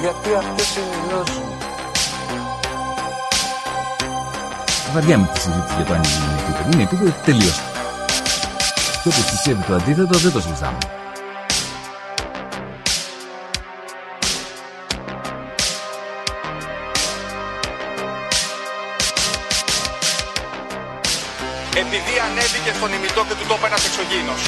Γιατί αυτές είναι οι γνώσεις μου. Βαριά με τη συζήτηση για το αν είναι επίπεδο. Είναι επίπεδο τελείω. Και όποιο πιστεύει το αντίθετο δεν το συζητάμε. επειδή ανέβηκε στον ημιτό και του τόπου ένας εξωγήινος.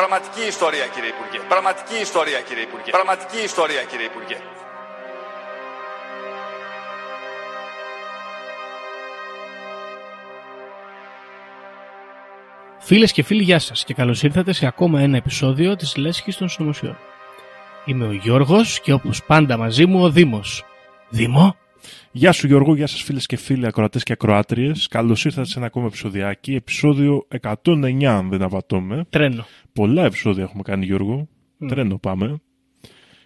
Πραγματική ιστορία κύριε Υπουργέ. Πραγματική ιστορία κύριε Υπουργέ. Πραγματική ιστορία κύριε Υπουργέ. Φίλες και φίλοι, γεια σας και καλώς ήρθατε σε ακόμα ένα επεισόδιο της Λέσχης των Συνωμοσιών. Είμαι ο Γιώργος και όπως πάντα μαζί μου ο Δήμος. Δήμο, Γεια σου Γιώργο, γεια σας φίλες και φίλοι ακροατές και ακροάτριες. Καλώς ήρθατε σε ένα ακόμα επεισοδιάκι, επεισόδιο 109 αν δεν απατώμε. τρένο. Πολλά επεισόδια έχουμε κάνει Γιώργο, τρένο πάμε.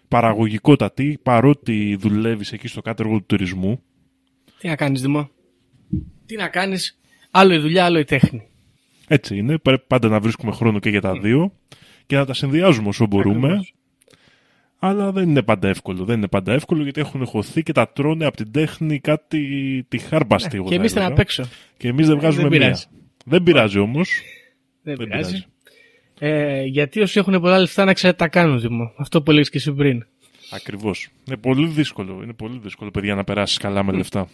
Παραγωγικότατη, παρότι δουλεύεις εκεί στο κάτεργο του τουρισμού. Τι να κάνεις, Δήμο. Τι να κάνεις, άλλο η δουλειά, άλλο η τέχνη. Έτσι είναι, πρέπει πάντα να βρίσκουμε χρόνο και για τα δύο και να τα συνδυάζουμε όσο μπορούμε. Ακριβώς. Αλλά δεν είναι πάντα εύκολο. Δεν είναι πάντα εύκολο γιατί έχουν χωθεί και τα τρώνε από την τέχνη κάτι τη χάρμπαστη. εγώ και θα εμείς ήταν έλεγα. απ' έξω. Και εμείς δεν βγάζουμε δεν μία. πειράζει. Δεν πειράζει όμως. Δεν, Δεν πειράζει. πειράζει. Ε, γιατί όσοι έχουν πολλά λεφτά να ξέρετε τα κάνουν, Δήμο. Αυτό που έλεγες και εσύ πριν. Ακριβώς. Είναι πολύ δύσκολο. Είναι πολύ δύσκολο, παιδιά, να περάσεις καλά με λεφτά.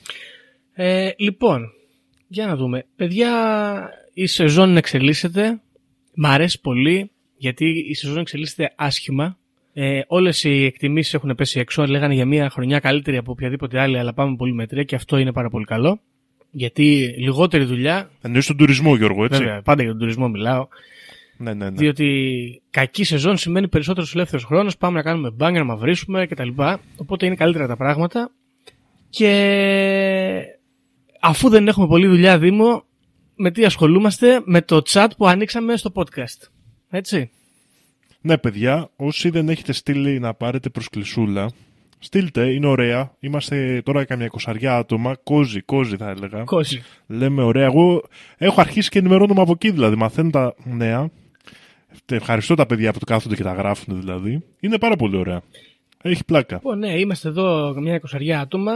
Ε, λοιπόν, για να δούμε. Παιδιά, η σεζόν εξελίσσεται. Μ' αρέσει πολύ, γιατί η σεζόν εξελίσσεται άσχημα. Ε, Όλες οι εκτιμήσεις έχουν πέσει έξω. Λέγανε για μια χρονιά καλύτερη από οποιαδήποτε άλλη, αλλά πάμε πολύ μετρία και αυτό είναι πάρα πολύ καλό. Γιατί λιγότερη δουλειά. Εννοείς τον τουρισμό, Γιώργο, έτσι; Βέβαια, πάντα για τον τουρισμό μιλάω. Ναι, ναι, ναι. Διότι κακή σεζόν σημαίνει περισσότερος ελεύθερος χρόνος. Πάμε να κάνουμε μπάνγκ, να μαυρίσουμε κτλ. Οπότε είναι καλύτερα τα πράγματα. Και αφού δεν έχουμε πολλή δουλειά, Δήμο, με τι ασχολούμαστε, με το chat που ανοίξαμε στο podcast. Έτσι. Ναι, παιδιά, όσοι δεν έχετε στείλει να πάρετε προσκλησούλα, στείλτε, είναι ωραία. Είμαστε τώρα καμιά εικοσαριά άτομα, κόζι, κόζι θα έλεγα. Κόζι. Λέμε ωραία. Εγώ έχω αρχίσει και ενημερώνομαι από εκεί, δηλαδή. Μαθαίνω τα νέα. Ευχαριστώ τα παιδιά που το κάθονται και τα γράφουν, δηλαδή. Είναι πάρα πολύ ωραία. Έχει πλάκα. Λοιπόν, ναι, είμαστε εδώ μια εικοσαριά άτομα.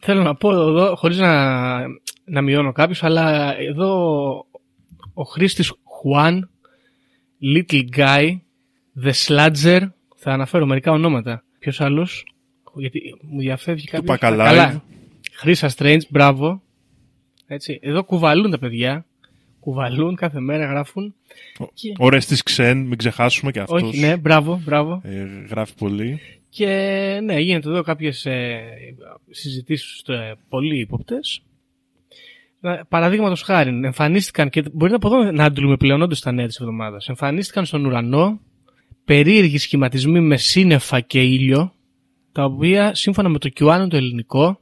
Θέλω να πω εδώ, χωρίς να, να μειώνω κάποιους, αλλά εδώ ο Χρήστης Χουάν, Little Guy, The Sludger, θα αναφέρω μερικά ονόματα. Ποιος άλλος, γιατί μου διαφεύγει κάποιος. Πακαλάι. Καλά. Χρήσα Strange, μπράβο. Έτσι. Εδώ κουβαλούν τα παιδιά. Κουβαλούν κάθε μέρα, γράφουν. Και- Ωραία της ξεν, μην ξεχάσουμε και αυτός. Όχι, ναι, μπράβο, μπράβο. Ε, γράφει πολύ. Και ναι, γίνεται εδώ κάποιες ε, συζητήσεις ε, πολύ ύποπτες. Παραδείγματος χάρη, εμφανίστηκαν και μπορεί από εδώ να αντλούμε πλέον όντως τα νέα της εβδομάδας. Εμφανίστηκαν στον ουρανό περίεργοι σχηματισμοί με σύννεφα και ήλιο, τα οποία σύμφωνα με το QAnon το ελληνικό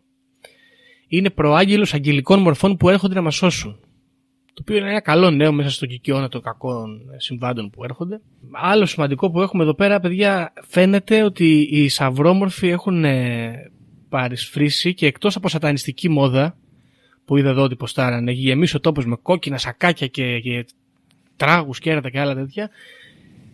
είναι προάγγελος αγγελικών μορφών που έρχονται να μας σώσουν. Το οποίο είναι ένα καλό νέο μέσα στο κυκιώνα των κακών συμβάντων που έρχονται. Άλλο σημαντικό που έχουμε εδώ πέρα, παιδιά, φαίνεται ότι οι σαυρόμορφοι έχουν ε, παρισφρήσει και εκτός από σατανιστική μόδα, που είδα εδώ ότι ποστάρανε, έχει γεμίσει ο τόπος με κόκκινα σακάκια και, και τράγους, κέρατα και άλλα τέτοια,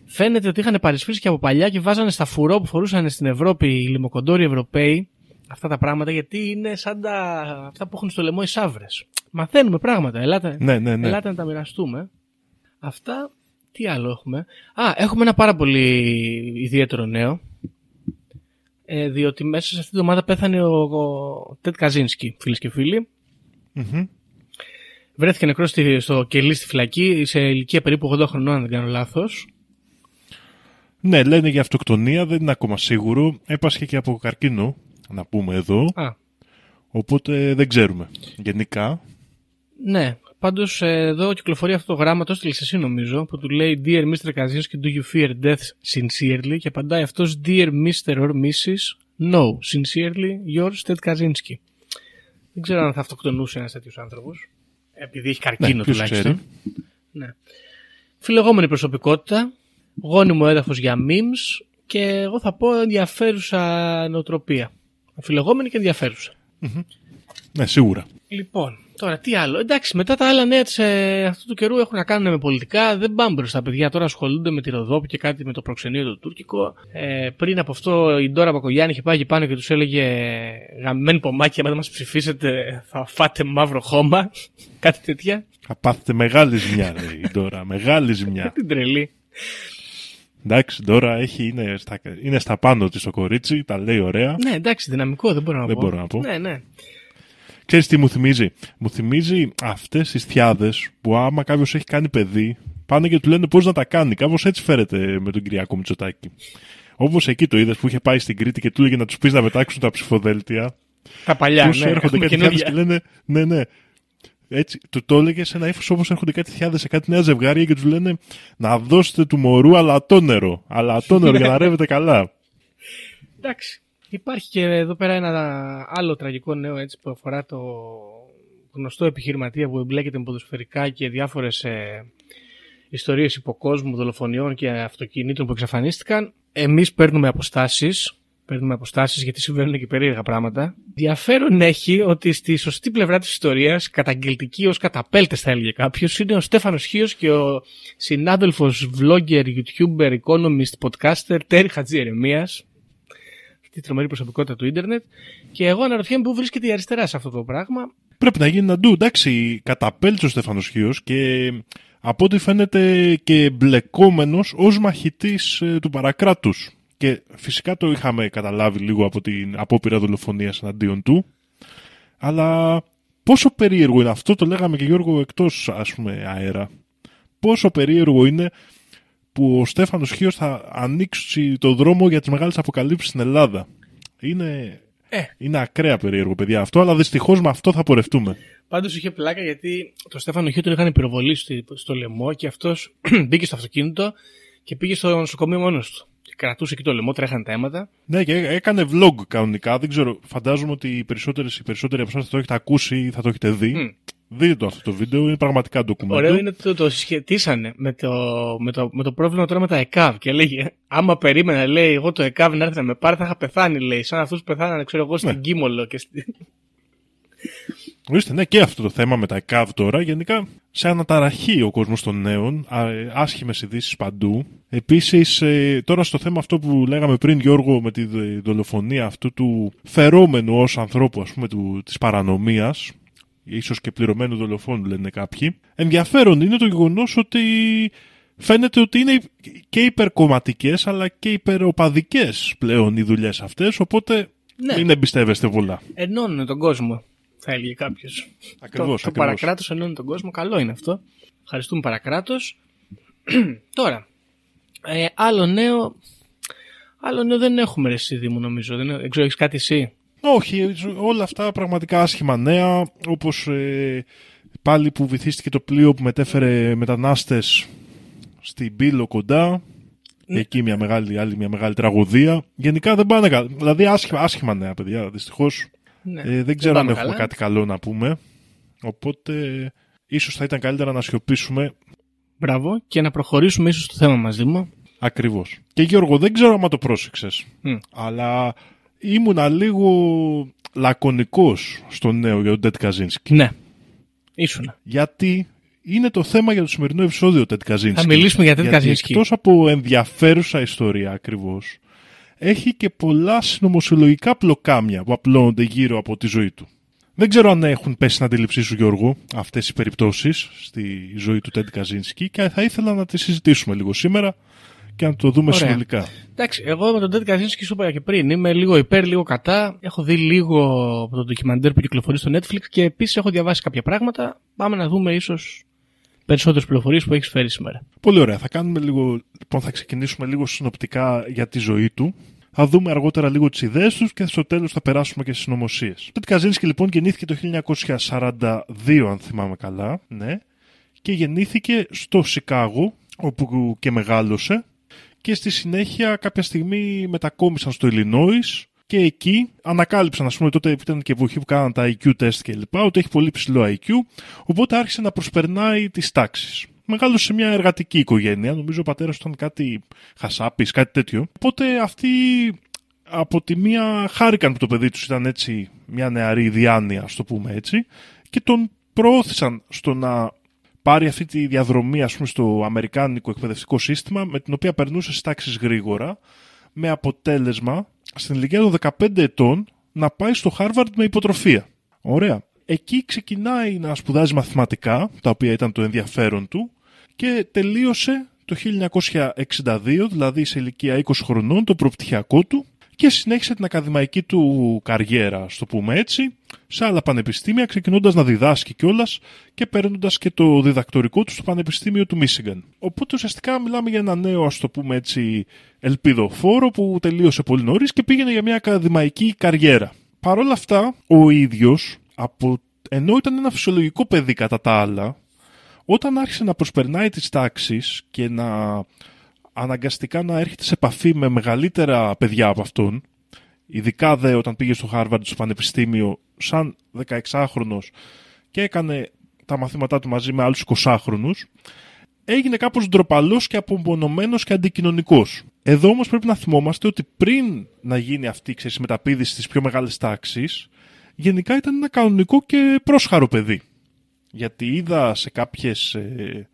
φαίνεται ότι είχαν παρισφρήσει και από παλιά και βάζανε στα φουρό που φορούσαν στην Ευρώπη οι λιμοκοντόροι Ευρωπαίοι αυτά τα πράγματα γιατί είναι σαν τα, αυτά που έχουν στο λαιμό οι σαύρες. Μαθαίνουμε πράγματα. Ελάτε, Ναι, ναι, ναι. ελάτε να τα μοιραστούμε. Αυτά, τι άλλο έχουμε; Α, έχουμε ένα πάρα πολύ ιδιαίτερο νέο. Ε, διότι μέσα σε αυτή την εβδομάδα πέθανε ο, ο Τετ Καζίνσκι, φίλες και φίλοι. Μμμ. Βρέθηκε νεκρός στη- στο κελί στη φυλακή σε ηλικία περίπου 80 χρονών, αν δεν κάνω λάθος. Ναι, λένε για αυτοκτονία, δεν είναι ακόμα σίγουρο. Έπασχε και από καρκίνο, να πούμε εδώ. Α, Οπότε δεν ξέρουμε. Γενικά. ναι. Πάντως εδώ κυκλοφορεί αυτό το γράμμα, το έστειλες εσύ νομίζω, που του λέει Dear Mr. Kaczynski, do you fear death sincerely? Και απαντάει αυτός Dear Mr. or Mrs. No, sincerely, yours, Ted Kaczynski. Δεν ξέρω αν θα αυτοκτονούσε ένας τέτοιος άνθρωπος. Επειδή έχει καρκίνο Ναι, ποιος τουλάχιστον. ξέρει. Ναι. Φιλεγόμενη προσωπικότητα, γόνιμο έδαφος για memes και εγώ θα πω ενδιαφέρουσα νοοτροπία. Φιλεγόμενη και ενδιαφέρουσα. Ναι, σίγουρα. Λοιπόν, τώρα τι άλλο. Εντάξει, μετά τα άλλα νέα της, ε, αυτού του καιρού έχουν να κάνουν με πολιτικά. Δεν πάμε μπροστά, παιδιά. Τώρα ασχολούνται με τη Ροδόπη και κάτι με το προξενείο το τουρκικό. Ε, πριν από αυτό η Ντόρα Πακογιάννη είχε πάει εκεί πάνω και τους έλεγε Γαμμένη πομάκια, αν δεν μας ψηφίσετε, θα φάτε μαύρο χώμα. κάτι τέτοια. Θα πάθετε μεγάλη ζημιά, λέει τώρα. Μεγάλη ζημιά. Την τρελή. Εντάξει, τώρα έχει, είναι, στα, είναι στα πάνω της το κορίτσι, τα λέει ωραία. Ναι, εντάξει, δυναμικό, δεν μπορώ να Δεν πω. μπορώ να πω. Ναι, ναι. Ξέρεις τι μου θυμίζει; Μου θυμίζει αυτές τις θιάδες που άμα κάποιος έχει κάνει παιδί, πάνε και του λένε πώς να τα κάνει. Κάπως έτσι φέρεται με τον Κυριακό Μητσοτάκη. Όπως εκεί το είδες που είχε πάει στην Κρήτη και του έλεγε να τους πεις να μετάξουν τα ψηφοδέλτια. Τα παλιά, Τους ναι. έρχονται έχουμε κάτι θιάδες καινούργια. και λένε, ναι, ναι. Έτσι, του το έλεγε σε ένα ύφος όπως έρχονται κάτι θιάδες σε κάτι νέα ζευγάρια και τους λένε να δώσετε του μωρού αλατόνερο. Αλατόνερο για να ρεύετε καλά. Εντάξει. Υπάρχει και εδώ πέρα ένα άλλο τραγικό νέο έτσι, που αφορά το γνωστό επιχειρηματία που εμπλέκεται με ποδοσφαιρικά και διάφορες ε, ιστορίες υποκόσμου, δολοφονιών και αυτοκινήτων που εξαφανίστηκαν. Εμείς παίρνουμε αποστάσεις. Παίρνουμε αποστάσεις γιατί συμβαίνουν και περίεργα πράγματα. Ενδιαφέρον έχει ότι στη σωστή πλευρά της ιστορίας, καταγγελτική ως καταπέλτες θα έλεγε κάποιος, είναι ο Στέφανος Χίος και ο συνάδελφος vlogger, youtuber, economist, podcaster Τέρι Χατζιερεμίας τη τρομερή προσωπικότητα του ίντερνετ. Και εγώ αναρωτιέμαι πού βρίσκεται η αριστερά σε αυτό το πράγμα. Πρέπει να γίνει αντού. Εντάξει, καταπέλτει ο Στέφανος Χίο και από ό,τι φαίνεται και μπλεκόμενος ως μαχητής του παρακράτους. Και φυσικά το είχαμε καταλάβει λίγο από την απόπειρα δολοφονίας εναντίον του. Αλλά πόσο περίεργο είναι αυτό, το λέγαμε και Γιώργο εκτός ας πούμε αέρα. Πόσο περίεργο είναι που ο Στέφανος Χίος θα ανοίξει το δρόμο για τις μεγάλες αποκαλύψεις στην Ελλάδα. Είναι, Ε. είναι ακραία περίεργο, παιδιά, αυτό, αλλά δυστυχώς με αυτό θα πορευτούμε. Πάντως είχε πλάκα γιατί το Στέφανο Χιού τον είχαν πυροβολή στο, στο λαιμό και αυτός μπήκε στο αυτοκίνητο και πήγε στο νοσοκομείο μόνος του. Και κρατούσε εκεί το λαιμό, τρέχαν τα αίματα. Ναι, και έκανε vlog κανονικά. Δεν ξέρω, φαντάζομαι ότι οι, περισσότερες, οι περισσότεροι από εσάς θα το έχετε ακούσει ή θα το έχετε δει. Μμ. Δείτε το αυτό το βίντεο, είναι πραγματικά ντοκουμέντο. Ωραίο είναι ότι το, το συσχετίσανε με το, με, το, με το πρόβλημα τώρα με τα ΕΚΑΒ. Και λέγε, άμα περίμενα, λέει, εγώ το ΕΚΑΒ να έρθει να με πάρει, θα είχα πεθάνει, λέει. Σαν αυτούς που πεθάνανε, ξέρω εγώ, στην Ναι. Κίμολο. Και στη... Ορίστε, ναι, και αυτό το θέμα με τα ΕΚΑΒ τώρα. Γενικά, σε αναταραχή ο κόσμος των νέων, άσχημες ειδήσεις παντού. Επίσης, τώρα στο θέμα αυτό που λέγαμε πριν, Γιώργο, με τη δ- δολοφονία αυτού του φερόμενου ως ανθρώπου, ας πούμε, της παρανομίας, ίσως και πληρωμένου δολοφόνου, λένε κάποιοι. Ενδιαφέρον είναι το γεγονός ότι φαίνεται ότι είναι και υπερκομματικές αλλά και υπεροπαδικές πλέον οι δουλειές αυτές. Οπότε Ναι. μην εμπιστεύεστε πολλά. Ενώνουν τον κόσμο, θα έλεγε κάποιος. Ακριβώς, Το, το ακριβώς. παρακράτος ενώνει τον κόσμο. Καλό είναι αυτό. Ευχαριστούμε παρακράτος. Τώρα, ε, άλλο νέο. Άλλο νέο δεν έχουμε ρε εσύ Δήμο νομίζω. Δεν, δεν ξέρω, έχεις κάτι εσύ; Όχι, όλα αυτά πραγματικά άσχημα νέα, όπως ε, πάλι που βυθίστηκε το πλοίο που μετέφερε μετανάστες στην Πύλο κοντά, Ναι. εκεί μια μεγάλη, άλλη μια μεγάλη τραγωδία. Γενικά δεν πάνε καλά, δηλαδή άσχημα, άσχημα νέα παιδιά, δυστυχώς. Ναι. Ε, δεν ξέρω αν πάμε έχουμε καλά. κάτι καλό να πούμε, οπότε ίσως θα ήταν καλύτερα να σιωπήσουμε Μπράβο. Και να προχωρήσουμε ίσως στο θέμα μας Δήμο. ακριβώς. Και Γιώργο, δεν ξέρω αν το πρόσεξες, Μμ. αλλά ήμουνα λίγο λακωνικός στο νέο για τον Τετ Καζίνσκι. Ναι. Ήσουνα. γιατί είναι το θέμα για το σημερινό επεισόδιο Τετ Καζίνσκι. Θα μιλήσουμε για Ted Γιατί Kaczynski. Εκτός από ενδιαφέρουσα ιστορία ακριβώς, έχει και πολλά συνωμοσιολογικά πλοκάμια που απλώνονται γύρω από τη ζωή του. Δεν ξέρω αν έχουν πέσει στην αντίληψή σου, Γιώργο, αυτές οι περιπτώσεις στη ζωή του Τεντ Καζίνσκι και θα ήθελα να τις συζητήσουμε λίγο σήμερα και να το δούμε Ωραία. συνολικά. Εντάξει, εγώ με τον Ted Kaczynski σου είπα και πριν. Είμαι λίγο υπέρ, λίγο κατά. Έχω δει λίγο από το ντοκιμαντέρ που κυκλοφορεί στο Netflix και επίσης έχω διαβάσει κάποια πράγματα. Πάμε να δούμε ίσως περισσότερες πληροφορίες που έχεις φέρει σήμερα. Πολύ ωραία. Θα κάνουμε λίγο, λοιπόν, θα ξεκινήσουμε λίγο συνοπτικά για τη ζωή του. Θα δούμε αργότερα λίγο τις ιδέες τους και στο τέλος θα περάσουμε και στις συνωμοσίες. Ο Καζίνσκι λοιπόν γεννήθηκε το 1942, αν θυμάμαι καλά, ναι, και γεννήθηκε στο Σικάγο, όπου και μεγάλωσε. Και στη συνέχεια κάποια στιγμή μετακόμισαν στο Illinois και εκεί ανακάλυψαν, ας πούμε, τότε ήταν και εποχή που κάναν τα IQ test κλπ., ότι έχει πολύ ψηλό IQ, οπότε άρχισε να προσπερνάει τις τάξεις. Μεγάλωσε σε μια εργατική οικογένεια, νομίζω ο πατέρας ήταν κάτι χασάπης, κάτι τέτοιο. Οπότε αυτοί από τη μία χάρηκαν που το παιδί τους ήταν έτσι μια νεαρή διάνοια, ας το πούμε έτσι, και τον προώθησαν στο να πάρει αυτή τη διαδρομή ας πούμε, στο αμερικάνικο εκπαιδευτικό σύστημα με την οποία περνούσε στις τάξεις γρήγορα με αποτέλεσμα στην ηλικία των 15 ετών να πάει στο Χάρβαρντ με υποτροφία. Ωραία. Εκεί ξεκινάει να σπουδάζει μαθηματικά, τα οποία ήταν το ενδιαφέρον του, και τελείωσε το 1962, δηλαδή σε ηλικία 20 χρονών, το προπτυχιακό του και συνέχισε την ακαδημαϊκή του καριέρα, στο πούμε έτσι, σε άλλα πανεπιστήμια, ξεκινώντας να διδάσκει κιόλας και παίρνοντας και το διδακτορικό του στο Πανεπιστήμιο του Μίσιγκαν. Οπότε ουσιαστικά μιλάμε για ένα νέο, ας το πούμε έτσι, ελπιδοφόρο που τελείωσε πολύ νωρίς και πήγαινε για μια ακαδημαϊκή καριέρα. Παρ' όλα αυτά, ο ίδιος, από... ενώ ήταν ένα φυσιολογικό παιδί κατά τα άλλα, όταν άρχισε να προσπερνάει τις τάξεις και να αναγκαστικά να έρχεται σε επαφή με μεγαλύτερα παιδιά από αυτόν, ειδικά δε όταν πήγε στο Χάρβαρντ στο πανεπιστήμιο σαν 16χρονος και έκανε τα μαθήματά του μαζί με άλλους 20χρονους, έγινε κάπως ντροπαλός και απομονωμένος και αντικοινωνικός. Εδώ όμως πρέπει να θυμόμαστε ότι πριν να γίνει αυτή η μεταπίδηση στις πιο μεγάλες τάξεις, γενικά ήταν ένα κανονικό και πρόσχαρο παιδί. Γιατί είδα σε κάποιες ε,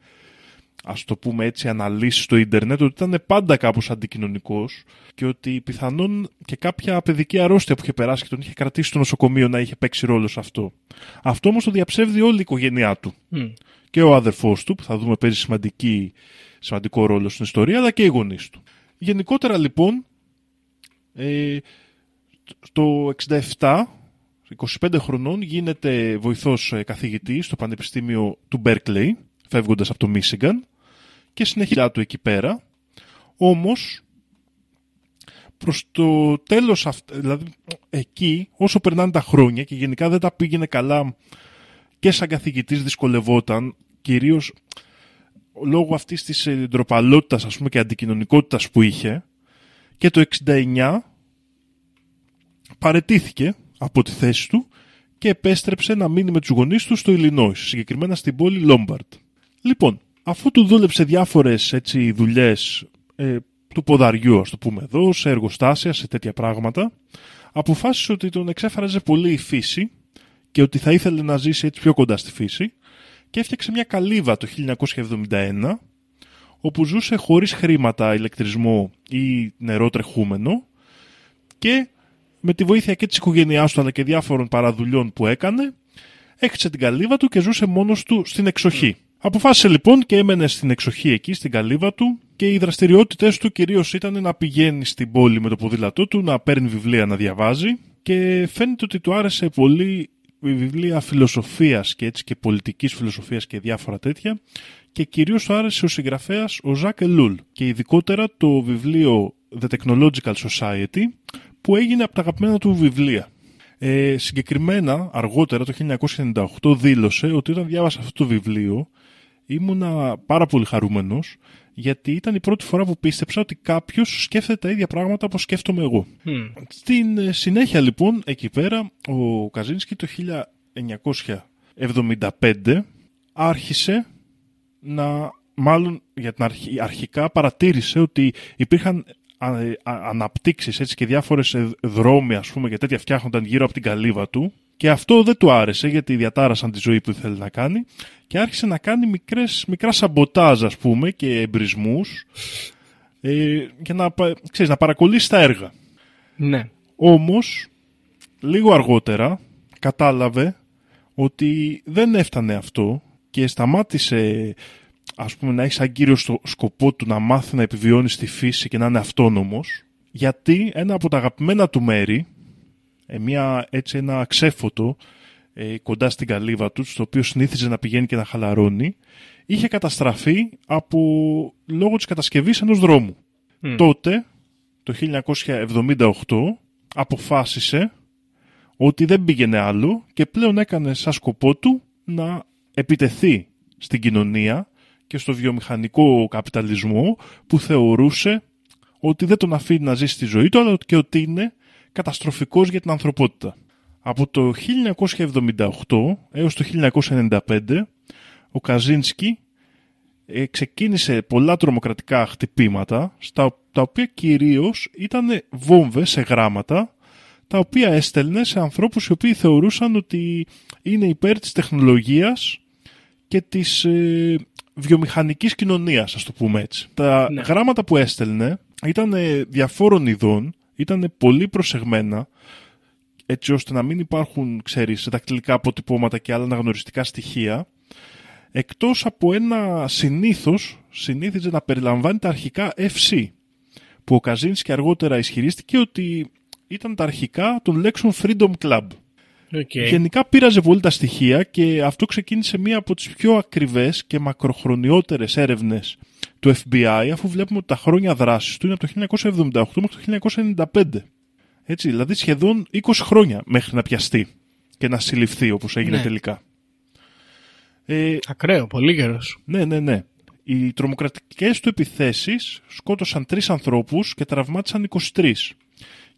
ας το πούμε έτσι, αναλύσεις στο ίντερνετ ότι ήταν πάντα κάπως αντικοινωνικός και ότι πιθανόν και κάποια παιδική αρρώστια που είχε περάσει και τον είχε κρατήσει στο νοσοκομείο να είχε παίξει ρόλο σε αυτό. Αυτό όμως το διαψεύδει όλη η οικογένειά του. Και ο αδερφός του, που θα δούμε παίζει σημαντική, σημαντικό ρόλο στην ιστορία, αλλά και οι γονείς του. Γενικότερα λοιπόν, ε, το 67 25 χρονών γίνεται βοηθός ε, καθηγητής στο Πανεπιστήμιο του Μπέρκλεϊ, φεύγοντας από το Μίσιγκαν και συνεχίζει του εκεί πέρα. Όμως, προς το τέλος, δηλαδή εκεί, όσο περνάνε τα χρόνια και γενικά δεν τα πήγαινε καλά και σαν καθηγητής δυσκολευόταν, κυρίως λόγω αυτής της ε, ντροπαλότητας ας πούμε και αντικοινωνικότητας που είχε και το 69 παρετήθηκε από τη θέση του και επέστρεψε να μείνει με τους γονείς του στο Ιλινόης, συγκεκριμένα στην πόλη Λόμπαρτ. Λοιπόν, αφού του δούλεψε διάφορες έτσι, δουλειές ε, του ποδαριού, ας το πούμε εδώ, σε εργοστάσια, σε τέτοια πράγματα, αποφάσισε ότι τον εξέφραζε πολύ η φύση και ότι θα ήθελε να ζήσει έτσι πιο κοντά στη φύση και έφτιαξε μια καλύβα το 1971 όπου ζούσε χωρίς χρήματα, ηλεκτρισμό ή νερό τρεχούμενο και με τη βοήθεια και της οικογένειάς του αλλά και διάφορων παραδουλειών που έκανε έχτισε την καλύβα του και ζούσε μόνος του στην εξοχή. Αποφάσισε λοιπόν και έμενε στην εξοχή εκεί, στην καλύβα του και οι δραστηριότητες του κυρίως ήταν να πηγαίνει στην πόλη με το ποδήλατό του, να παίρνει βιβλία να διαβάζει και φαίνεται ότι του άρεσε πολύ η βιβλία φιλοσοφίας και έτσι και πολιτικής φιλοσοφίας και διάφορα τέτοια και κυρίως του άρεσε ο συγγραφέας ο Ζακ Ελούλ και ειδικότερα το βιβλίο The Technological Society που έγινε από τα αγαπημένα του βιβλία. Ε, συγκεκριμένα, αργότερα το 1998 δήλωσε ότι όταν διάβασα αυτό το βιβλίο ήμουνα πάρα πολύ χαρούμενος γιατί ήταν η πρώτη φορά που πίστεψα ότι κάποιος σκέφτεται τα ίδια πράγματα όπως σκέφτομαι εγώ. Στην ε, συνέχεια λοιπόν εκεί πέρα ο Καζίνσκι το 1975 άρχισε να μάλλον για την αρχικά παρατήρησε ότι υπήρχαν αναπτύξεις έτσι και διάφορες ε, δρόμοι ας πούμε και τέτοια φτιάχνονταν γύρω από την καλύβα του και αυτό δεν του άρεσε γιατί διατάρασαν τη ζωή που ήθελε να κάνει και άρχισε να κάνει μικρές, μικρά σαμποτάζ ας πούμε και εμπρισμούς ε, για να, ξέρεις, να παρακολουθήσει τα έργα. Ναι. Όμως, λίγο αργότερα κατάλαβε ότι δεν έφτανε αυτό και σταμάτησε ας πούμε να έχει σαν κύριο στο σκοπό του να μάθει να επιβιώνει στη φύση και να είναι αυτόνομος γιατί ένα από τα αγαπημένα του μέρη ε, μια, έτσι ένα ξέφωτο ε, κοντά στην καλύβα τους, στο οποίο συνήθιζε να πηγαίνει και να χαλαρώνει, είχε καταστραφεί από λόγω της κατασκευής ενός δρόμου. Τότε το 1978 αποφάσισε ότι δεν πήγαινε άλλο και πλέον έκανε σαν σκοπό του να επιτεθεί στην κοινωνία και στο βιομηχανικό καπιταλισμό που θεωρούσε ότι δεν τον αφήνει να ζήσει τη ζωή του αλλά και ότι είναι καταστροφικός για την ανθρωπότητα. Από το 1978 έως το 1995 ο Καζίνσκι ε, ξεκίνησε πολλά τρομοκρατικά χτυπήματα στα, τα οποία κυρίως ήταν βόμβες σε γράμματα τα οποία έστελνε σε ανθρώπους οι οποίοι θεωρούσαν ότι είναι υπέρ της τεχνολογίας και της ε, βιομηχανικής κοινωνίας, ας το πούμε έτσι. Τα Ναι. γράμματα που έστελνε ήταν ε, διαφόρων ειδών, ήταν πολύ προσεγμένα, έτσι ώστε να μην υπάρχουν, ξέρεις, δακτυλικά αποτυπώματα και άλλα αναγνωριστικά στοιχεία, εκτός από ένα συνήθως, συνήθιζε να περιλαμβάνει τα αρχικά FC, που ο Καζίνσκι αργότερα ισχυρίστηκε ότι ήταν τα αρχικά των λέξεων Freedom Club. Οκ. Γενικά πείραζε πολύ τα στοιχεία και αυτό ξεκίνησε μία από τις πιο ακριβές και μακροχρονιότερες έρευνες του FBI αφού βλέπουμε ότι τα χρόνια δράσης του είναι από το 1978 μέχρι το 1995. Έτσι, δηλαδή σχεδόν 20 χρόνια μέχρι να πιαστεί και να συλληφθεί όπως έγινε Ναι. τελικά. Ε, Ακραίο, πολύς καιρός. ναι, ναι, ναι. Οι τρομοκρατικές του επιθέσεις σκότωσαν τρεις ανθρώπους και τραυμάτισαν 23.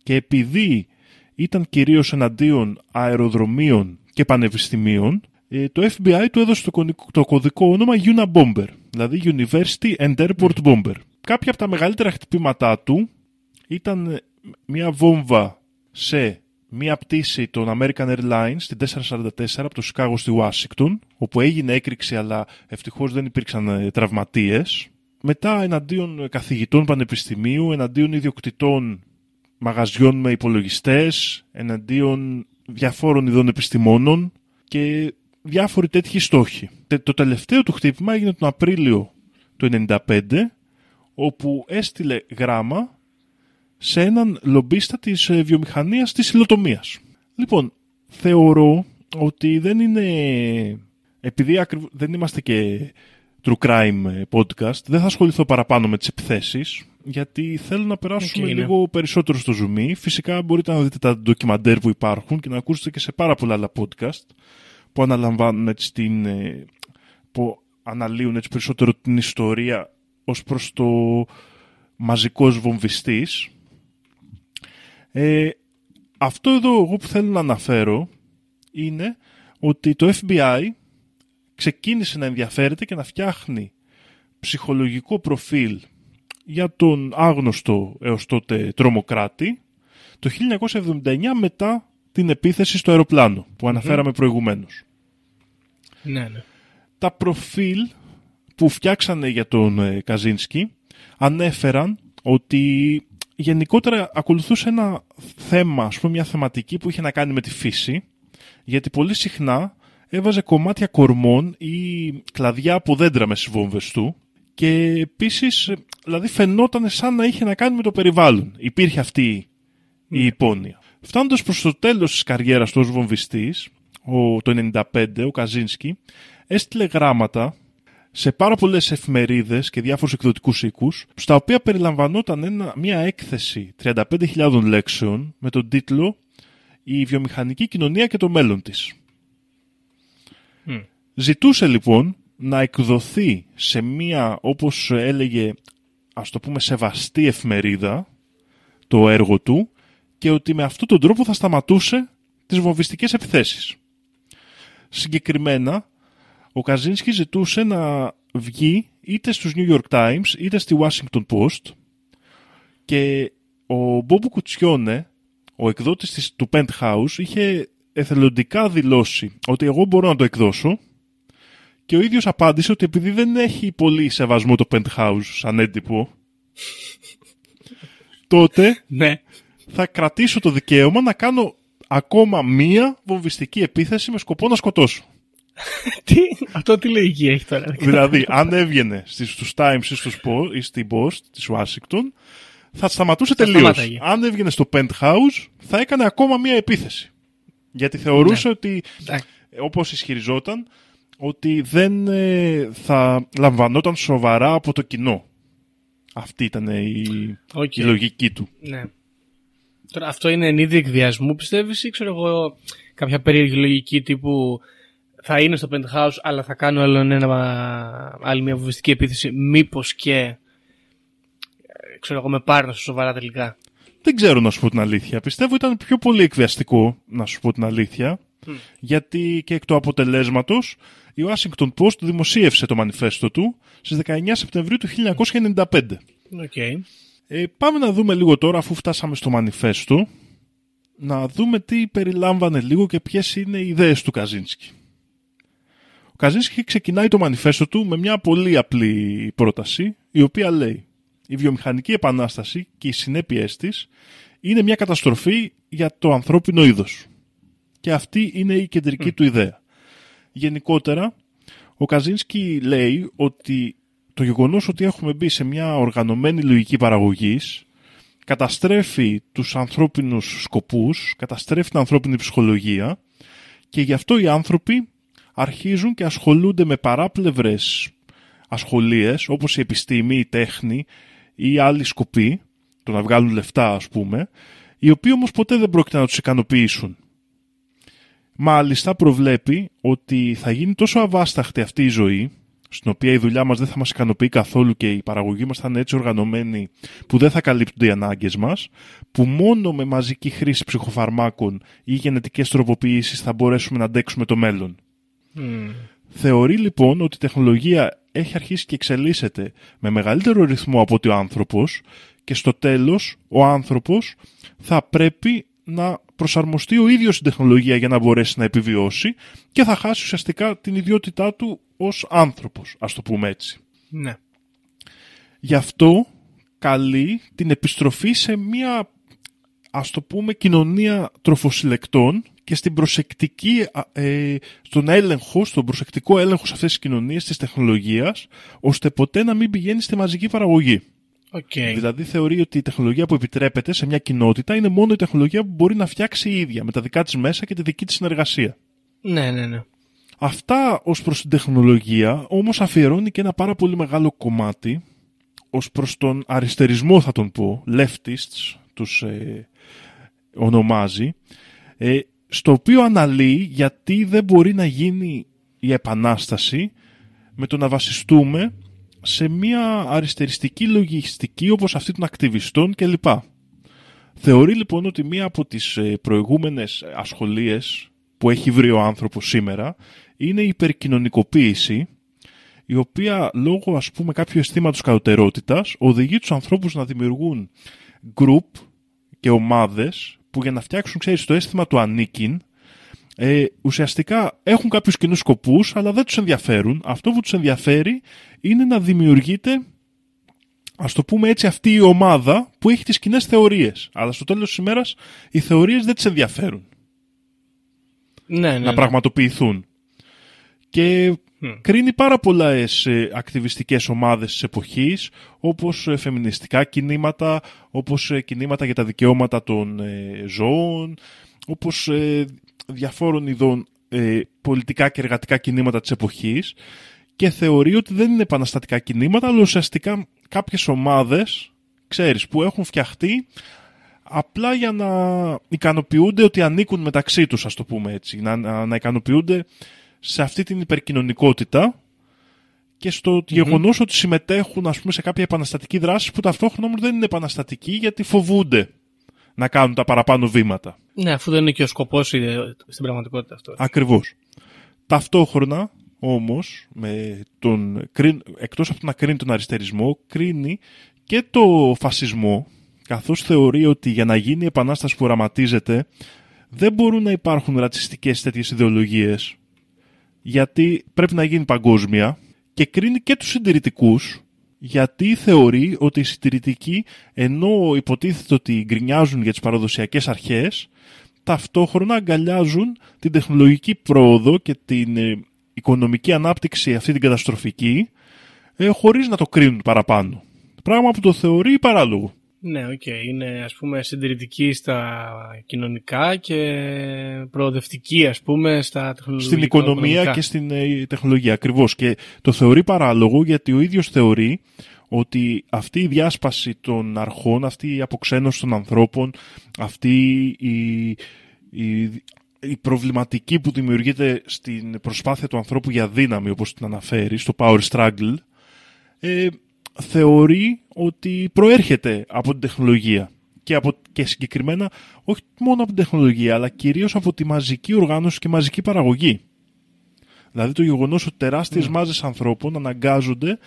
Και επειδή ήταν κυρίως εναντίον αεροδρομίων και πανεπιστημίων, ε, το FBI του έδωσε το, κονικ- το κωδικό όνομα Unabomber, δηλαδή University and Airport Bomber. Κάποια από τα μεγαλύτερα χτυπήματά του ήταν ε, μια βόμβα σε μια πτήση των American Airlines στην 444 από το Σικάγο στη Ουάσιγκτον, όπου έγινε έκρηξη αλλά ευτυχώς δεν υπήρξαν ε, τραυματίες. Μετά εναντίον ε, καθηγητών πανεπιστημίου, εναντίον ιδιοκτητών μαγαζιών με υπολογιστές, εναντίον διαφόρων ειδών επιστημόνων και διάφοροι τέτοιοι στόχοι. Τε- Το τελευταίο του χτύπημα έγινε τον Απρίλιο του 1995, όπου έστειλε γράμμα σε έναν λομπίστα της ε, βιομηχανίας της υλοτομίας. Λοιπόν, θεωρώ ότι δεν είναι... Επειδή ακριβ- δεν είμαστε και true crime ε, podcast, δεν θα ασχοληθώ παραπάνω με τις επιθέσεις, γιατί θέλω να περάσουμε Οκ, ναι. λίγο περισσότερο στο ζουμί. Φυσικά μπορείτε να δείτε τα ντοκιμαντέρ που υπάρχουν και να ακούσετε και σε πάρα πολλά άλλα podcast που αναλαμβάνουν έτσι την... ε, που αναλύουν έτσι περισσότερο την ιστορία ως προς το μαζικός βομβιστής. Ε, αυτό εδώ εγώ που θέλω να αναφέρω είναι ότι το FBI ξεκίνησε να ενδιαφέρεται και να φτιάχνει ψυχολογικό προφίλ για τον άγνωστο έως τότε τρομοκράτη το 1979 μετά την επίθεση στο αεροπλάνο που αναφέραμε προηγουμένως. Ναι, ναι. Τα προφίλ που φτιάξανε για τον ε, Καζίνσκι ανέφεραν ότι γενικότερα ακολουθούσε ένα θέμα, ας πούμε μια θεματική που είχε να κάνει με τη φύση γιατί πολύ συχνά έβαζε κομμάτια κορμών ή κλαδιά από δέντρα μες στις βόμβες του και επίσης ε, δηλαδή φαινόταν σαν να είχε να κάνει με το περιβάλλον. Υπήρχε αυτή η υπόνοια. Φτάνοντας προς το τέλος της καριέρας του ως βομβιστής, ο, το 1995, ο Καζίνσκι, έστειλε γράμματα σε πάρα πολλές εφημερίδες και διάφορους εκδοτικούς οίκους, στα οποία περιλαμβανόταν ένα, μια έκθεση 35.000 λέξεων με τον τίτλο «Η βιομηχανική κοινωνία και το μέλλον της». Μμ. Ζητούσε λοιπόν να εκδοθεί σε μια, όπως έλεγε, ας το πούμε, σεβαστή εφημερίδα το έργο του και ότι με αυτόν τον τρόπο θα σταματούσε τις βομβιστικές επιθέσεις. Συγκεκριμένα, ο Καζίνσκι ζητούσε να βγει είτε στους New York Times είτε στη Washington Post και ο Μπόμπου Κουτσιόνε, ο εκδότης της, του Penthouse, είχε εθελοντικά δηλώσει ότι εγώ μπορώ να το εκδώσω και ο ίδιος απάντησε ότι επειδή δεν έχει πολύ σεβασμό το Penthouse σαν έντυπο, τότε Ναι. θα κρατήσω το δικαίωμα να κάνω ακόμα μία βομβιστική επίθεση με σκοπό να σκοτώσω. τι, αυτό τι λογική έχει τώρα; δηλαδή, αν έβγαινε στις, στους Times ή, στους, Po- ή στην Post της Washington, θα σταματούσε τελείως. σταμάταγε. Αν έβγαινε στο Penthouse, θα έκανε ακόμα μία επίθεση. Γιατί θεωρούσε Ναι. ότι, Εντάξει. όπως ισχυριζόταν, ότι δεν ε, θα λαμβανόταν σοβαρά από το κοινό. Αυτή ήταν η, Οκ. η λογική του. Ναι. Τώρα αυτό είναι εν είδει εκβιασμού πιστεύεις ή ξέρω εγώ κάποια περίεργη λογική τύπου θα είναι στο Penthouse αλλά θα κάνω άλλο ένα, άλλη μια βομβιστική επίθεση μήπως και ε, ξέρω εγώ με πάρουν στα σοβαρά τελικά. Δεν ξέρω να σου πω την αλήθεια. Πιστεύω ήταν πιο πολύ εκβιαστικό, να σου πω την αλήθεια. Γιατί και εκ του αποτελέσματος η Washington Post δημοσίευσε το μανιφέστο του στις 19 Σεπτεμβρίου του 1995. Οκ. Ε, πάμε να δούμε λίγο τώρα, αφού φτάσαμε στο μανιφέστο, να δούμε τι περιλάμβανε λίγο και ποιες είναι οι ιδέες του Καζίνσκι. Ο Καζίνσκι ξεκινάει το μανιφέστο του με μια πολύ απλή πρόταση, η οποία λέει «Η βιομηχανική επανάσταση και οι συνέπειές της είναι μια καταστροφή για το ανθρώπινο είδος». Και αυτή είναι η κεντρική του ιδέα. Γενικότερα, ο Καζίνσκι λέει ότι το γεγονός ότι έχουμε μπει σε μια οργανωμένη λογική παραγωγής καταστρέφει τους ανθρώπινους σκοπούς, καταστρέφει την ανθρώπινη ψυχολογία και γι' αυτό οι άνθρωποι αρχίζουν και ασχολούνται με παράπλευρες ασχολίες όπως η επιστήμη, η τέχνη ή άλλοι σκοποί, το να βγάλουν λεφτά ας πούμε, οι οποίοι όμως ποτέ δεν πρόκειται να τους ικανοποιήσουν. Μάλιστα προβλέπει ότι θα γίνει τόσο αβάσταχτη αυτή η ζωή, στην οποία η δουλειά μας δεν θα μας ικανοποιεί καθόλου και η παραγωγή μας θα είναι έτσι οργανωμένη που δεν θα καλύπτονται οι ανάγκες μας, που μόνο με μαζική χρήση ψυχοφαρμάκων ή γενετικές τροποποιήσεις θα μπορέσουμε να αντέξουμε το μέλλον. Θεωρεί λοιπόν ότι η τεχνολογία έχει αρχίσει και εξελίσσεται με μεγαλύτερο ρυθμό από ότι ο άνθρωπος και στο τέλος ο άνθρωπος θα πρέπει να προσαρμοστεί ο ίδιος στην τεχνολογία για να μπορέσει να επιβιώσει και θα χάσει ουσιαστικά την ιδιότητά του ως άνθρωπος, ας το πούμε έτσι. Ναι. Γι' αυτό καλεί την επιστροφή σε μια ας το πούμε κοινωνία τροφοσυλλεκτών και στην προσεκτική, α, ε, στον έλεγχο, στον προσεκτικό έλεγχο σε αυτές τις κοινωνίες της τεχνολογίας ώστε ποτέ να μην πηγαίνει στη μαζική παραγωγή. Οκ. Δηλαδή θεωρεί ότι η τεχνολογία που επιτρέπεται σε μια κοινότητα είναι μόνο η τεχνολογία που μπορεί να φτιάξει η ίδια με τα δικά της μέσα και τη δική της συνεργασία. Ναι, ναι, ναι. Αυτά ως προς την τεχνολογία όμως αφιερώνει και ένα πάρα πολύ μεγάλο κομμάτι ως προς τον αριστερισμό θα τον πω, leftists τους ε, ονομάζει, ε, στο οποίο αναλύει γιατί δεν μπορεί να γίνει η επανάσταση με το να βασιστούμε σε μια αριστεριστική λογιστική όπως αυτή των ακτιβιστών κλπ. Θεωρεί λοιπόν ότι μία από τις ε, προηγούμενες ασχολίες που έχει βρει ο άνθρωπος σήμερα είναι η υπερκοινωνικοποίηση η οποία λόγω ας πούμε κάποιου αισθήματος κατωτερότητας οδηγεί τους ανθρώπους να δημιουργούν group και ομάδες που για να φτιάξουν ξέρεις, το αίσθημα του ανήκειν ε, ουσιαστικά έχουν κάποιους κοινούς σκοπούς αλλά δεν τους ενδιαφέρουν. Αυτό που τους ενδιαφέρει είναι να δημιουργείται ας το πούμε έτσι αυτή η ομάδα που έχει τις κοινές θεωρίες. Αλλά στο τέλος της ημέρας οι θεωρίες δεν τις ενδιαφέρουν Ναι, ναι. να ναι. πραγματοποιηθούν. Και κρίνει πάρα πολλά ε, ακτιβιστικές ομάδες της εποχής, όπως ε, φεμινιστικά κινήματα, όπως ε, κινήματα για τα δικαιώματα των ε, ζώων, όπως ε, διαφόρων ειδών ε, πολιτικά και εργατικά κινήματα της εποχής και θεωρεί ότι δεν είναι επαναστατικά κινήματα, αλλά ουσιαστικά κάποιες ομάδες, ξέρεις, που έχουν φτιαχτεί απλά για να ικανοποιούνται ότι ανήκουν μεταξύ τους, ας το πούμε έτσι. Να, να, να ικανοποιούνται σε αυτή την υπερκοινωνικότητα και στο γεγονός ότι συμμετέχουν ας πούμε, σε κάποια επαναστατική δράση που ταυτόχρονα όμως δεν είναι επαναστατική γιατί φοβούνται να κάνουν τα παραπάνω βήματα. Ναι, αφού δεν είναι και ο σκοπός ε, στην πραγματικότητα αυτό. Ακριβώς. Ταυτόχρονα όμως, με τον, κριν- εκτός από το να κρίνει τον αριστερισμό, κρίνει και το φασισμό, καθώς θεωρεί ότι για να γίνει η επανάσταση που οραματίζεται, δεν μπορούν να υπάρχουν ρατσιστικές τέτοιες ιδεολογίες, γιατί πρέπει να γίνει παγκόσμια και κρίνει και τους συντηρητικούς, γιατί θεωρεί ότι οι συντηρητικοί, ενώ υποτίθεται ότι γκρινιάζουν για τις παραδοσιακές αρχές, ταυτόχρονα αγκαλιάζουν την τεχνολογική πρόοδο και την ε, οικονομική ανάπτυξη αυτή την καταστροφική, ε, χωρίς να το κρίνουν παραπάνω. Πράγμα που το θεωρεί παράλογο. Ναι, οκ. Είναι ας πούμε συντηρητική στα κοινωνικά και προοδευτική ας πούμε στα τεχνολογικά. στην οικονομία και στην ε, τεχνολογία. Ακριβώς. Και το θεωρεί παράλογο γιατί ο ίδιος θεωρεί ότι αυτή η διάσπαση των αρχών, αυτή η αποξένωση των ανθρώπων, αυτή η, η, η προβληματική που δημιουργείται στην προσπάθεια του ανθρώπου για δύναμη, όπως την αναφέρει, στο power struggle, ε, θεωρεί ότι προέρχεται από την τεχνολογία και, από, και συγκεκριμένα όχι μόνο από την τεχνολογία αλλά κυρίως από τη μαζική οργάνωση και μαζική παραγωγή. Δηλαδή το γεγονός ότι τεράστιες mm. μάζες ανθρώπων αναγκάζονται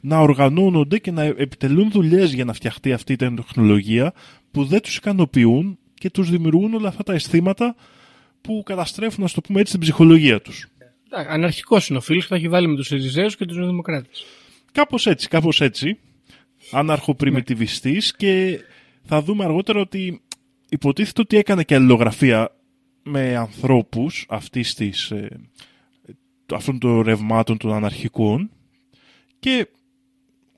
να οργανώνονται και να επιτελούν δουλειές για να φτιαχτεί αυτή η τεχνολογία που δεν τους ικανοποιούν και τους δημιουργούν όλα αυτά τα αισθήματα που καταστρέφουν, να το πούμε έτσι, την ψυχολογία τους. Αναρχικός είναι ο φίλο που θα έχει βάλει με τους Ελιζέου και τους Δημοκράτες. Κάπως έτσι, κάπως έτσι. Αναρχοπριμιτιβιστή ναι. και θα δούμε αργότερα ότι υποτίθεται ότι έκανε και αλληλογραφία με ανθρώπους αυτής της, ε, αυτών των ρευμάτων των αναρχικών και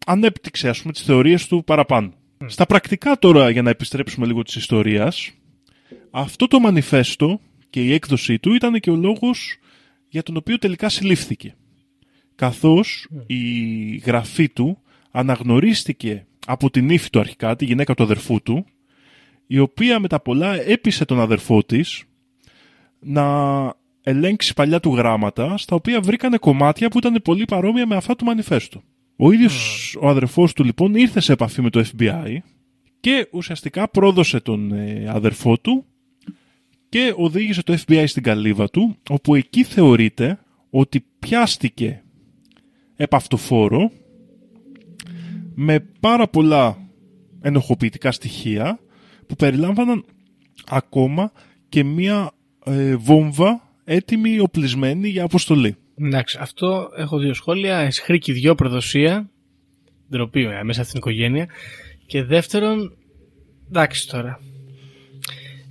ανέπτυξε ας πούμε τις θεωρίες του παραπάνω. Στα πρακτικά τώρα για να επιστρέψουμε λίγο της ιστορίας αυτό το μανιφέστο και η έκδοσή του ήταν και ο λόγος για τον οποίο τελικά συλλήφθηκε. Καθώς η γραφή του αναγνωρίστηκε από την ύφη του αρχικά, τη γυναίκα του αδερφού του, η οποία με τα πολλά έπεισε τον αδερφό της να ελέγξει παλιά του γράμματα, στα οποία βρήκανε κομμάτια που ήταν πολύ παρόμοια με αυτά του μανιφέστου. Ο ίδιος ο αδερφός του λοιπόν ήρθε σε επαφή με το FBI και ουσιαστικά πρόδωσε τον ε, αδερφό του και οδήγησε το FBI στην καλύβα του, όπου εκεί θεωρείται ότι πιάστηκε επαυτοφόρο με πάρα πολλά ενοχοποιητικά στοιχεία που περιλάμβαναν ακόμα και μία ε, βόμβα έτοιμη οπλισμένη για αποστολή. Εντάξει, αυτό έχω δύο σχόλια. Εσχρήκη δυο προδοσία, ντροπή ε, μέσα στην οικογένεια. Και δεύτερον, εντάξει τώρα.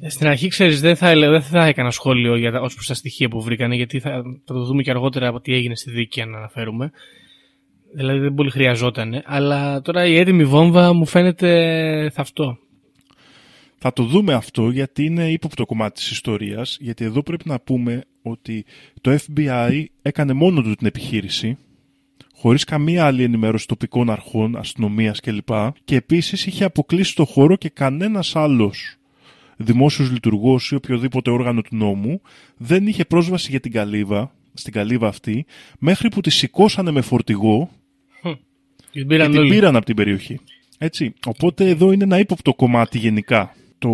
Ε, στην αρχή, ξέρεις, δεν θα, δεν θα έκανα σχόλιο για, ως προς τα στοιχεία που βρήκανε, γιατί θα, θα το δούμε και αργότερα από τι έγινε στη δίκη, αν αναφέρουμε. Δηλαδή δεν πολύ χρειαζόταν. Αλλά τώρα η έτοιμη βόμβα μου φαίνεται θαυτό. Θα το δούμε αυτό γιατί είναι ύποπτο κομμάτι της ιστορίας, γιατί εδώ πρέπει να πούμε ότι το FBI έκανε μόνο του την επιχείρηση, χωρίς καμία άλλη ενημέρωση τοπικών αρχών, αστυνομίας κλπ. Και επίσης είχε αποκλείσει το χώρο και κανένας άλλος δημόσιος λειτουργός ή οποιοδήποτε όργανο του νόμου δεν είχε πρόσβαση για την καλύβα, στην καλύβα αυτή, μέχρι που τη σηκώσανε με φορτηγό και την πήραν από την περιοχή. Έτσι. Οπότε εδώ είναι ένα ύποπτο κομμάτι γενικά το,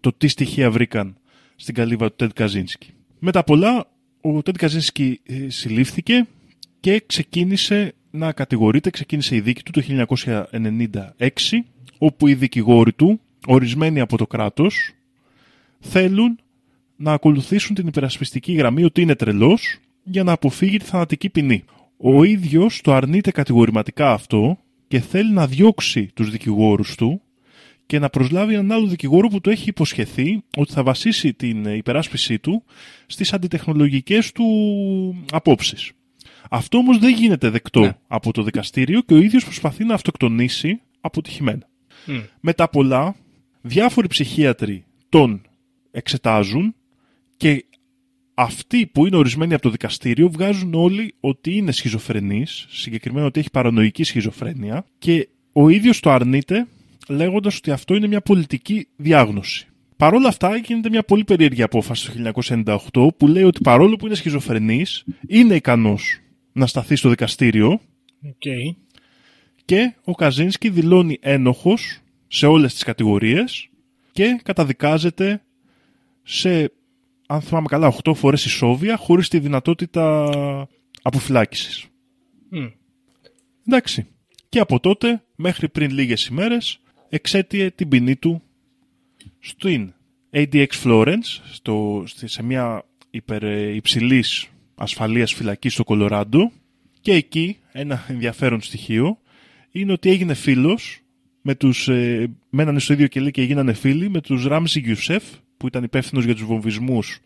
το τι στοιχεία βρήκαν στην καλύβα του Τέντ Καζίνσκι. Με τα πολλά, ο Τέντ Καζίνσκι ε, συλλήφθηκε και ξεκίνησε να κατηγορείται, ξεκίνησε η δίκη του το 1996, όπου οι δικηγόροι του, ορισμένοι από το κράτος, θέλουν να ακολουθήσουν την υπερασπιστική γραμμή ότι είναι τρελός για να αποφύγει τη θανατική ποινή. Ο ίδιος το αρνείται κατηγορηματικά αυτό και θέλει να διώξει τους δικηγόρους του και να προσλάβει έναν άλλο δικηγόρο που του έχει υποσχεθεί ότι θα βασίσει την υπεράσπιση του στις αντιτεχνολογικές του απόψεις. Αυτό όμως δεν γίνεται δεκτό ναι. από το δικαστήριο και ο ίδιος προσπαθεί να αυτοκτονήσει αποτυχημένα. Mm. Μετά πολλά, διάφοροι ψυχίατροι τον εξετάζουν και αυτοί που είναι ορισμένοι από το δικαστήριο βγάζουν όλοι ότι είναι σχιζοφρενής, συγκεκριμένα ότι έχει παρανοϊκή σχιζοφρένεια και ο ίδιος το αρνείται λέγοντας ότι αυτό είναι μια πολιτική διάγνωση. Παρ' όλα αυτά γίνεται μια πολύ περίεργη απόφαση το 1998 που λέει ότι παρόλο που είναι σχιζοφρενής είναι ικανός να σταθεί στο δικαστήριο okay. και ο Καζίνσκι δηλώνει ένοχος σε όλες τις κατηγορίες και καταδικάζεται σε αν θυμάμαι καλά, 8 φορές ισόβια χωρίς τη δυνατότητα αποφυλάκησης. Mm. Εντάξει. Και από τότε, μέχρι πριν λίγες ημέρες, εξέτειε την ποινή του στην ADX Florence, στο, σε μια υπερ, υψηλής ασφαλείας φυλακή στο Κολοράντο και εκεί ένα ενδιαφέρον στοιχείο είναι ότι έγινε φίλος με τους, ε, μένανε στο ίδιο κελί και έγιναν φίλοι με τους Ράμζι Γιουσέφ που ήταν υπεύθυνος για τους βομβισμούς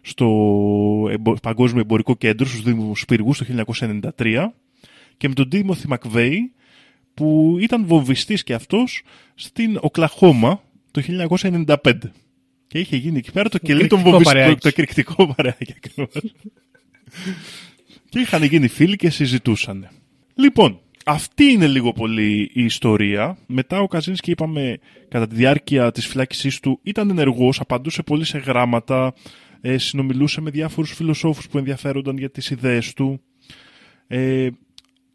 στο Παγκόσμιο Εμπορικό Κέντρο, στους Δήμους Πυργούς το 1993 και με τον Τίμωθη Μακβέη που ήταν βομβιστής και αυτός στην Οκλαχώμα το 1995. Και είχε γίνει εκεί πέρα το, το κελί των βομβιστών. Το εκρηκτικό παρεάκι και είχαν γίνει φίλοι και συζητούσαν. Λοιπόν, αυτή είναι λίγο πολύ η ιστορία. Μετά ο Καζίνσκι, είπαμε, κατά τη διάρκεια της φυλάκισής του ήταν ενεργός, απαντούσε πολύ σε γράμματα, ε, συνομιλούσε με διάφορους φιλοσόφους που ενδιαφέρονταν για τις ιδέες του. Ε,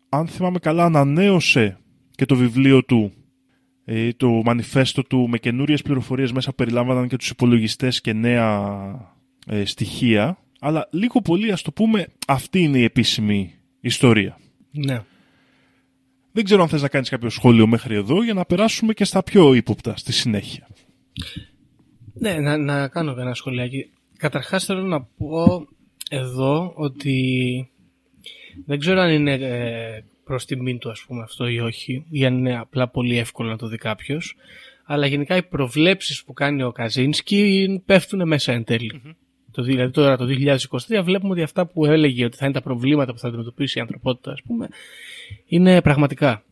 αν θυμάμαι καλά, ανανέωσε και το βιβλίο του, ε, το μανιφέστο του, με καινούριες πληροφορίες μέσα περιλάμβαναν και τους υπολογιστές και νέα ε, στοιχεία. Αλλά λίγο πολύ, ας το πούμε, αυτή είναι η επίσημη ιστορία. Ναι. Δεν ξέρω αν θες να κάνεις κάποιο σχόλιο μέχρι εδώ για να περάσουμε και στα πιο ύποπτα στη συνέχεια. Ναι, να, να κάνω ένα σχολιάκι. Καταρχάς θέλω να πω εδώ ότι δεν ξέρω αν είναι ε, προς τιμήν του ας πούμε αυτό ή όχι ή αν είναι απλά πολύ εύκολο να το δει κάποιος. αλλά γενικά οι προβλέψεις που κάνει ο Καζίνσκι πέφτουν μέσα εν τελει Το, δηλαδή τώρα το 2023 βλέπουμε ότι αυτά που έλεγε ότι θα είναι τα προβλήματα που θα αντιμετωπίσει η ανθρωπότητα ας πούμε είναι πραγματικά.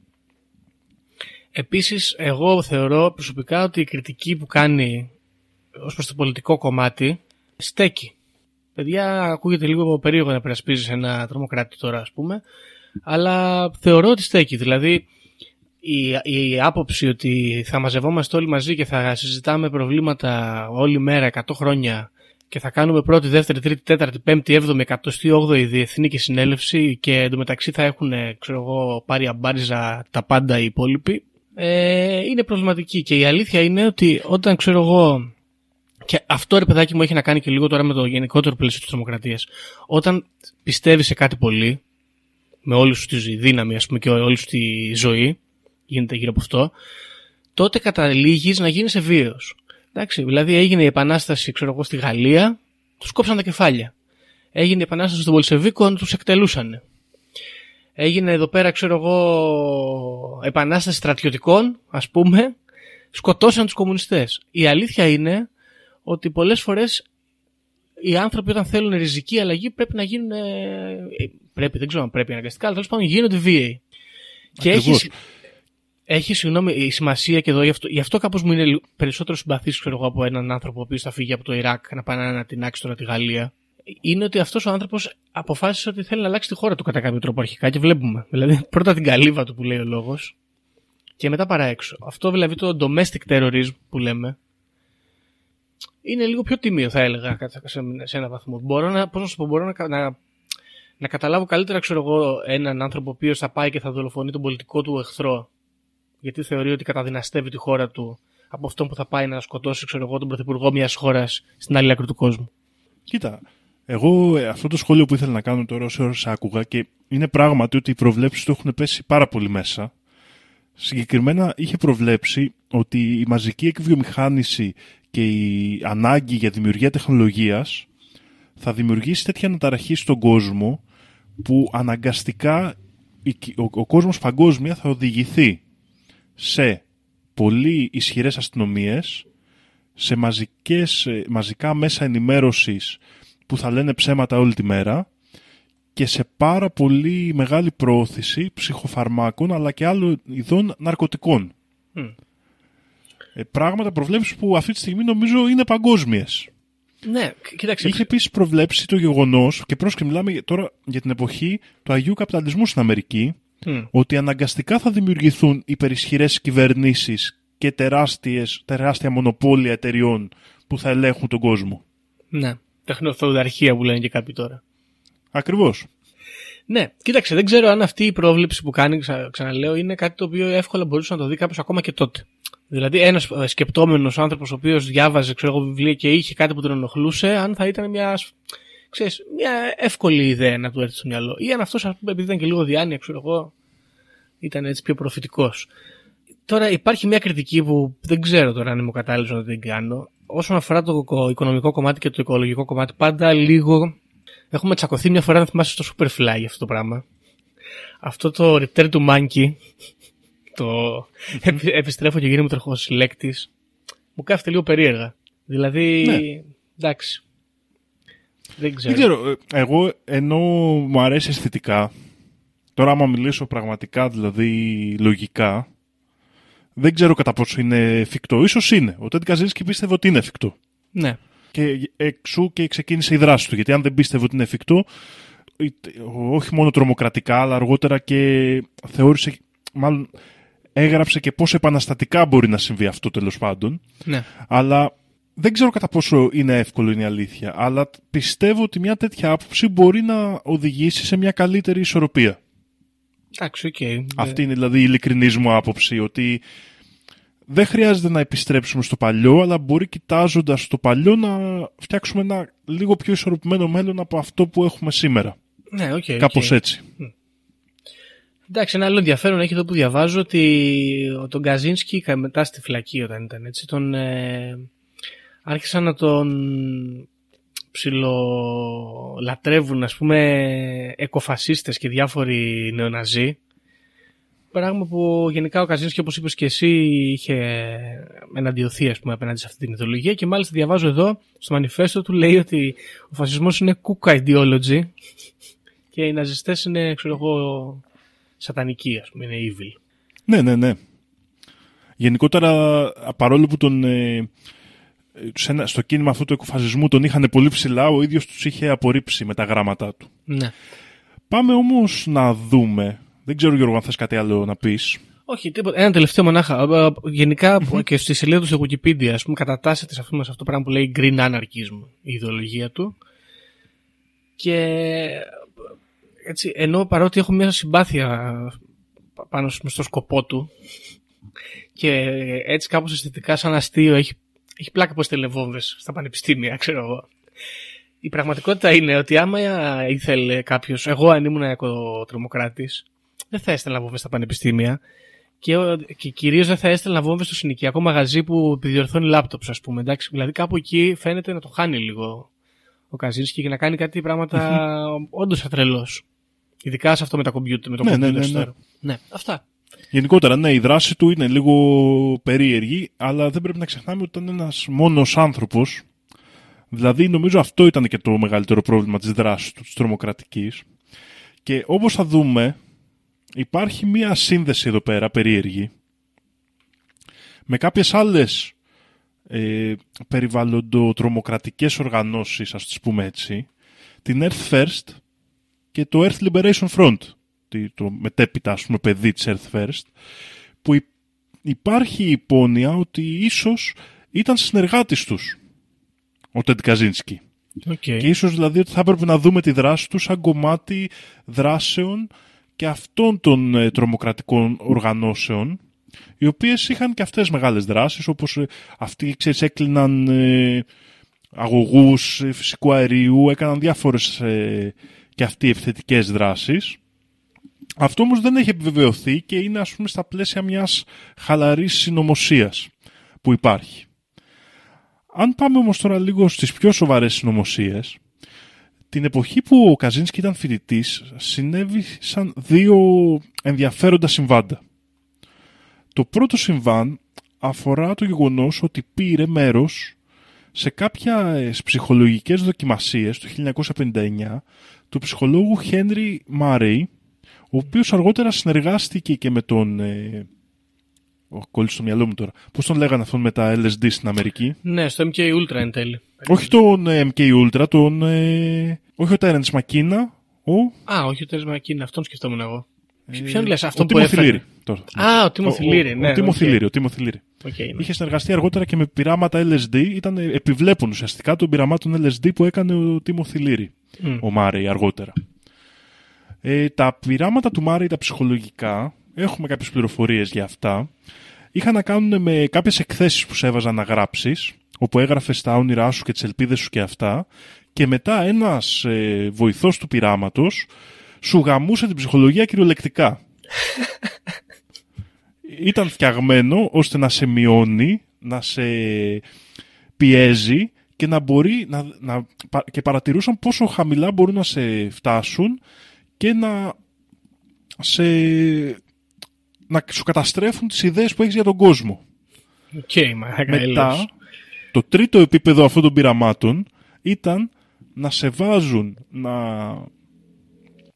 Επίσης εγώ θεωρώ προσωπικά ότι η κριτική που κάνει ως προς το πολιτικό κομμάτι στέκει. Παιδιά, ακούγεται λίγο περίεργο να περασπίζεις ένα τρομοκράτη τώρα, ας πούμε, αλλά θεωρώ ότι στέκει. Δηλαδή, η, η άποψη ότι θα μαζευόμαστε όλοι μαζί και θα συζητάμε προβλήματα όλη μέρα, 100 χρόνια και θα κάνουμε πρώτη, δεύτερη, τρίτη, τέταρτη, πέμπτη, έβδομη, εκατοστή, όγδοη διεθνή και συνέλευση και εντωμεταξύ θα έχουν, ξέρω εγώ, πάρει αμπάριζα τα πάντα οι υπόλοιποι, ε, είναι προβληματική. Και η αλήθεια είναι ότι όταν, ξέρω εγώ, και αυτό ρε παιδάκι μου έχει να κάνει και λίγο τώρα με το γενικότερο πλαίσιο της τρομοκρατίας. Όταν πιστεύεις σε κάτι πολύ, με όλη σου τη δύναμη ας πούμε, και όλη σου τη ζωή, γίνεται γύρω από αυτό, τότε καταλήγεις να γίνει βίαιος. Εντάξει, δηλαδή έγινε η επανάσταση, ξέρω εγώ, στη Γαλλία, τους κόψαν τα κεφάλια. Έγινε η επανάσταση των Πολσεβίκων, τους εκτελούσαν. Έγινε εδώ πέρα, ξέρω εγώ, επανάσταση στρατιωτικών, ας πούμε, σκοτώσαν τους κομμουνιστές. Η αλήθεια είναι ότι πολλές φορές οι άνθρωποι όταν θέλουν ριζική αλλαγή πρέπει να γίνουν. Ε, πρέπει, δεν ξέρω αν πρέπει αναγκαστικά, αλλά τέλος πάντων γίνονται βίαιοι. Και έχει, έχει συγγνώμη, η σημασία και εδώ, γι' αυτό, γι αυτό κάπως μου είναι περισσότερο συμπαθής ξέρω από έναν άνθρωπο ο οποίος θα φύγει από το Ιράκ να πάει να τεινάξει τώρα τη Γαλλία. Είναι ότι αυτός ο άνθρωπος αποφάσισε ότι θέλει να αλλάξει τη χώρα του κατά κάποιο τρόπο αρχικά και βλέπουμε. Δηλαδή πρώτα την καλύβα του που λέει ο λόγος και μετά παρά έξω. Αυτό δηλαδή το domestic terrorism που λέμε είναι λίγο πιο τιμίο θα έλεγα σε ένα βαθμό. Μπορώ να, πώς να σου πω, μπορώ να, να, να καταλάβω καλύτερα ξέρω εγώ έναν άνθρωπο ο οποίος θα πάει και θα δολοφονεί τον πολιτικό του εχθρό γιατί θεωρεί ότι καταδυναστεύει τη χώρα του από αυτόν που θα πάει να σκοτώσει ξέρω εγώ, τον πρωθυπουργό μιας χώρας στην άλλη άκρη του κόσμου. Κοίτα, εγώ ε, αυτό το σχόλιο που ήθελα να κάνω τώρα όσο ώρες άκουγα και είναι πράγματι ότι οι προβλέψεις του έχουν πέσει πάρα πολύ μέσα. Συγκεκριμένα είχε προβλέψει ότι η μαζική εκβιομηχάνηση και η ανάγκη για δημιουργία τεχνολογίας θα δημιουργήσει τέτοια αναταραχή στον κόσμο που αναγκαστικά ο, ο κόσμος παγκόσμια θα οδηγηθεί σε πολύ ισχυρές αστυνομίες, σε μαζικές, μαζικά μέσα ενημέρωσης που θα λένε ψέματα όλη τη μέρα και σε πάρα πολύ μεγάλη προώθηση ψυχοφαρμάκων αλλά και άλλων ειδών ναρκωτικών. Ε, πράγματα, προβλέψεις που αυτή τη στιγμή νομίζω είναι παγκόσμιες. Ναι, κοίταξε. Είχε επίσης προβλέψει το γεγονός, και πρόσεχε, μιλάμε τώρα για την εποχή του Αγίου Καπιταλισμού στην Αμερική, ότι αναγκαστικά θα δημιουργηθούν υπερισχυρές κυβερνήσεις και τεράστιες, τεράστια μονοπόλια εταιριών που θα ελέγχουν τον κόσμο. Ναι, τεχνοφεουδαρχία που λένε και κάποιοι τώρα. Ακριβώς. Ναι, κοίταξε, δεν ξέρω αν αυτή η πρόβλεψη που κάνει, ξα, ξαναλέω, είναι κάτι το οποίο εύκολα μπορούσε να το δει κάποιος ακόμα και τότε. Δηλαδή, ένας σκεπτόμενος άνθρωπος ο οποίος διάβαζε ξέρω εγώ, βιβλία και είχε κάτι που τον ενοχλούσε, αν θα ήταν μια, ξέρεις, μια εύκολη ιδέα να του έρθει στο μυαλό. Ή αν αυτός, ας πούμε, επειδή ήταν και λίγο διάνοια, ξέρω εγώ, ήταν έτσι πιο προφητικός. Τώρα υπάρχει μια κριτική που δεν ξέρω τώρα αν είμαι κατάλληλος να την κάνω. Όσον αφορά το οικονομικό κομμάτι και το οικολογικό κομμάτι, πάντα λίγο έχουμε τσακωθεί μια φορά να θυμάσαι στο Superfly για αυτό το πράγμα. Αυτό το Return to Monkey, το επιστρέφω και γίνομαι τροχοσυλλέκτης, μου κάθεται λίγο περίεργα. Δηλαδή, ναι. εντάξει. Δεν ξέρω. Δεν ξέρω. Ε, εγώ ενώ μου αρέσει αισθητικά, τώρα άμα μιλήσω πραγματικά, δηλαδή λογικά, δεν ξέρω κατά πόσο είναι εφικτό. Ίσως είναι. Ο Τέντ Καζίνσκι πίστευε ότι είναι εφικτό. Ναι. Και εξού και ξεκίνησε η δράση του. Γιατί αν δεν πίστευε ότι είναι εφικτό, όχι μόνο τρομοκρατικά, αλλά αργότερα και θεώρησε, μάλλον έγραψε και πώς επαναστατικά μπορεί να συμβεί αυτό τέλος πάντων. Ναι. Αλλά δεν ξέρω κατά πόσο είναι εύκολο είναι η αλήθεια. Αλλά πιστεύω ότι μια τέτοια άποψη μπορεί να οδηγήσει σε μια καλύτερη ισορροπία. Εντάξει, οκ. Αυτή είναι δηλαδή η ειλικρινής μου άποψη. Ότι δεν χρειάζεται να επιστρέψουμε στο παλιό, αλλά μπορεί κοιτάζοντας το παλιό να φτιάξουμε ένα λίγο πιο ισορροπημένο μέλλον από αυτό που έχουμε σήμερα. Ναι, οκ. οκ. Κάπως έτσι. Εντάξει, ένα άλλο ενδιαφέρον έχει εδώ που διαβάζω ότι ο- τον Καζίνσκι κα- μετά στη φυλακή όταν ήταν έτσι, τον ε, άρχισαν να τον ψιλολατρεύουν ας πούμε οικοφασίστες και διάφοροι νεοναζί πράγμα που γενικά ο Καζίνσκι όπως είπες και εσύ είχε εναντιωθεί ας πούμε απέναντι σε αυτή την ιδεολογία και μάλιστα διαβάζω εδώ στο μανιφέστο του λέει ότι ο φασισμός είναι κούκα ideology και οι ναζιστές είναι ξέρω εγώ σατανικοί ας πούμε είναι evil Ναι, ναι, ναι. Γενικότερα, παρόλο που τον, ε, σε ένα- στο κίνημα αυτού του εκοφασισμού τον είχαν πολύ ψηλά, ο ίδιος τους είχε απορρίψει με τα γράμματά του. ναι Πάμε όμως να δούμε. Δεν ξέρω Γιώργο αν θες κάτι άλλο να πεις. Όχι, τίποτα. Ένα τελευταίο μονάχα. Ε, ε, Γενικά και στη σελίδα του στο Wikipedia, ας πούμε, κατατάσσεται σε αυτό, σε αυτό το πράγμα που λέει Green Anarchism, η ιδεολογία του. Και έτσι, ενώ παρότι έχω μια συμπάθεια πάνω στο σκοπό του και έτσι κάπως αισθητικά σαν αστείο έχει, έχει πλάκα πως τελεβόμβες στα πανεπιστήμια, ξέρω εγώ. Η πραγματικότητα είναι ότι άμα ήθελε κάποιος, εγώ αν ήμουν τρομοκράτης, δεν θα έστελνα βόμβες στα πανεπιστήμια και, και κυρίως δεν θα έστελνα βόμβες στο συνοικιακό μαγαζί που επιδιορθώνει λάπτοψ, ας πούμε. Εντάξει, δηλαδή κάπου εκεί φαίνεται να το χάνει λίγο ο Καζίνσκι και να κάνει κάτι πράγματα όντως ατρελώς. Ειδικά σε αυτό με τα κομπιούτερ. Με το Ναι, ναι, κομπιούτερ ναι, ναι. τώρα. ναι, αυτά. Γενικότερα, ναι, η δράση του είναι λίγο περίεργη, αλλά δεν πρέπει να ξεχνάμε ότι ήταν ένας μόνος άνθρωπος. Δηλαδή, νομίζω αυτό ήταν και το μεγαλύτερο πρόβλημα της δράσης του, της τρομοκρατικής. Και όπως θα δούμε, υπάρχει μία σύνδεση εδώ πέρα, περίεργη, με κάποιες άλλες ε, περιβαλλοντοτρομοκρατικές οργανώσεις, ας τις πούμε έτσι, την Earth First και το Earth Liberation Front, τη- το μετέπειτα ας πούμε παιδί της Earth First, που υ- υπάρχει η υπόνοια ότι ίσως ήταν συνεργάτης τους ο Τεντ Καζίνσκι. Okay. Και ίσως δηλαδή ότι θα έπρεπε να δούμε τη δράση τους σαν κομμάτι δράσεων και αυτών των ε, τρομοκρατικών οργανώσεων οι οποίες είχαν και αυτές μεγάλες δράσεις όπως ε, αυτοί ξέρεις έκλειναν ε, αγωγούς ε, φυσικού αερίου, έκαναν διάφορες ε, και αυτοί ευθετικές δράσεις. Αυτό όμως δεν έχει επιβεβαιωθεί και είναι ας πούμε στα πλαίσια μιας χαλαρής συνωμοσίας που υπάρχει. Αν πάμε όμως τώρα λίγο στις πιο σοβαρές συνωμοσίες, την εποχή που ο Καζίνσκι ήταν φοιτητής, συνέβησαν δύο ενδιαφέροντα συμβάντα. Το πρώτο συμβάν αφορά το γεγονός ότι πήρε μέρος σε κάποιες ψυχολογικές δοκιμασίες το 1959 του ψυχολόγου Χένρι Μάρεϊ, ο οποίος αργότερα συνεργάστηκε και με τον... Ε, ο, κόλλησε στο μυαλό μου τώρα. Πώς τον λέγανε αυτόν με τα LSD στην Αμερική; Ναι, στο MK Ultra εν τέλει. Όχι τον ε, MK Ultra, τον... Ε, όχι ο Terence Μακίνα, ο... Α, όχι ο Τέρι Μακίνη, αυτόν σκεφτόμουν εγώ. ε, Ποιον λες, αυτό ο που Τίμο έφερε; Θηλύρη, τώρα. Α, ο Τίμο Θηλύρη, ναι. Ο Τίμο οκ. Θηλύρη, ο Τίμο Θηλύρη. Οκ, ναι. Είχε συνεργαστεί αργότερα και με πειράματα LSD, ήταν ε, επιβλέπουν ουσιαστικά των πειραμάτων LSD που έκανε ο Τίμο Θηλύρη, Μμ. ο Μάρεϊ αργότερα. Ε, τα πειράματα του Μάρεϊ, τα ψυχολογικά, έχουμε κάποιες πληροφορίες για αυτά, είχαν να κάνουν με κάποιες εκθέσεις που σε έβαζαν να γράψεις, όπου έγραφες τα όνειρά σου και τις ελπίδες σου και αυτά, και μετά ένας ε, βοηθός του πειράματος σου γαμούσε την ψυχολογία κυριολεκτικά. Ήταν φτιαγμένο ώστε να σε μειώνει, να σε πιέζει και να μπορεί να, να, πα- και παρατηρούσαν πόσο χαμηλά μπορούν να σε φτάσουν και να σε να σου καταστρέφουν τις ιδέες που έχεις για τον κόσμο. Οκ, μαλάκα, έλεος. Μετά, το τρίτο επίπεδο αυτών των πειραμάτων ήταν να σε βάζουν να